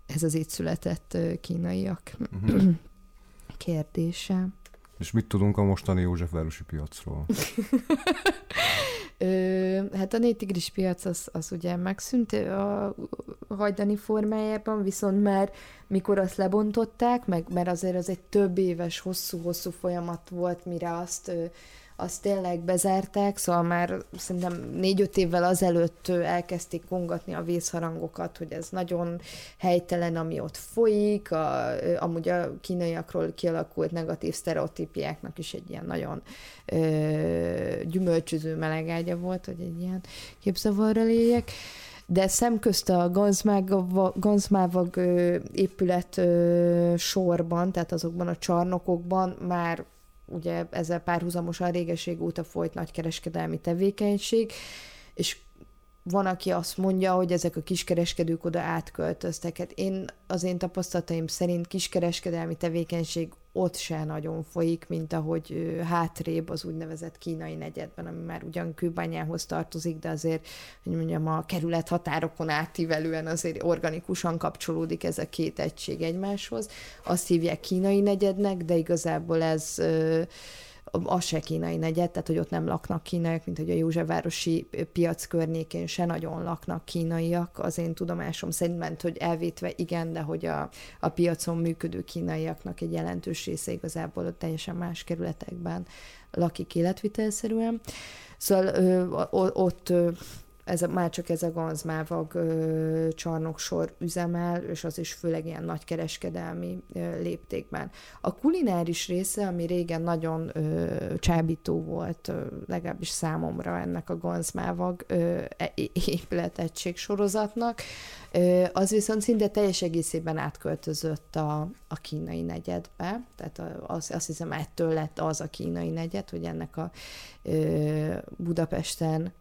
ez az itt született kínaiak uh-huh. kérdése. És mit tudunk a mostani Józsefvárosi piacról? Ö, hát a nétigris piac az, az ugye megszűnt a hajdani formájában, viszont már mikor azt lebontották, meg, mert azért az egy több éves, hosszú-hosszú folyamat volt, mire azt azt tényleg bezárták, szóval már szerintem négy-öt évvel azelőtt elkezdték kongatni a vészharangokat, hogy ez nagyon helytelen, ami ott folyik, a, amúgy a kínaiakról kialakult negatív sztereotípiáknak is egy ilyen nagyon ö, gyümölcsöző melegágya volt, hogy egy ilyen képzavarra léjek de szemközt a Ganzmávag épület sorban, tehát azokban a csarnokokban már ugye ezzel párhuzamosan régeség óta folyt nagykereskedelmi tevékenység, és van, aki azt mondja, hogy ezek a kiskereskedők oda átköltöztek. Hát én az én tapasztalataim szerint kiskereskedelmi tevékenység ott se nagyon folyik, mint ahogy hátrébb az úgynevezett kínai negyedben, ami már ugyan kőbányához tartozik, de azért, hogy mondjam, a kerület határokon átívelően azért organikusan kapcsolódik ez a két egység egymáshoz. Azt hívják kínai negyednek, de igazából ez az se kínai negyed, tehát hogy ott nem laknak kínaiak, mint hogy a Józsefvárosi piac környékén se nagyon laknak kínaiak. Az én tudomásom szerint ment, hogy elvétve igen, de hogy a, a piacon működő kínaiaknak egy jelentős része igazából ott teljesen más kerületekben lakik életvitelszerűen. Szóval ö, ott ö, ez a, már csak ez a ganzmávag csarnoksor üzemel, és az is főleg ilyen nagykereskedelmi léptékben. A kulináris része, ami régen nagyon ö, csábító volt, ö, legalábbis számomra ennek a ganzmávag ö, e, épületegység sorozatnak, ö, az viszont szinte teljes egészében átköltözött a, a kínai negyedbe, tehát az, azt hiszem ettől lett az a kínai negyed, hogy ennek a ö, Budapesten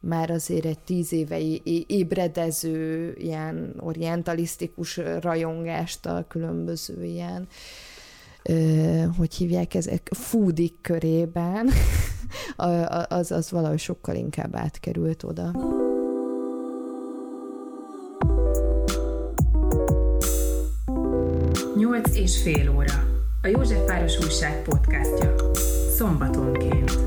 már azért egy tíz éve ébredező, ilyen orientalisztikus rajongást a különböző ilyen hogy hívják ezek, foodik körében, az, az valahogy sokkal inkább átkerült oda. Nyolc és fél óra. A József Páros Újság podcastja. Szombatonként.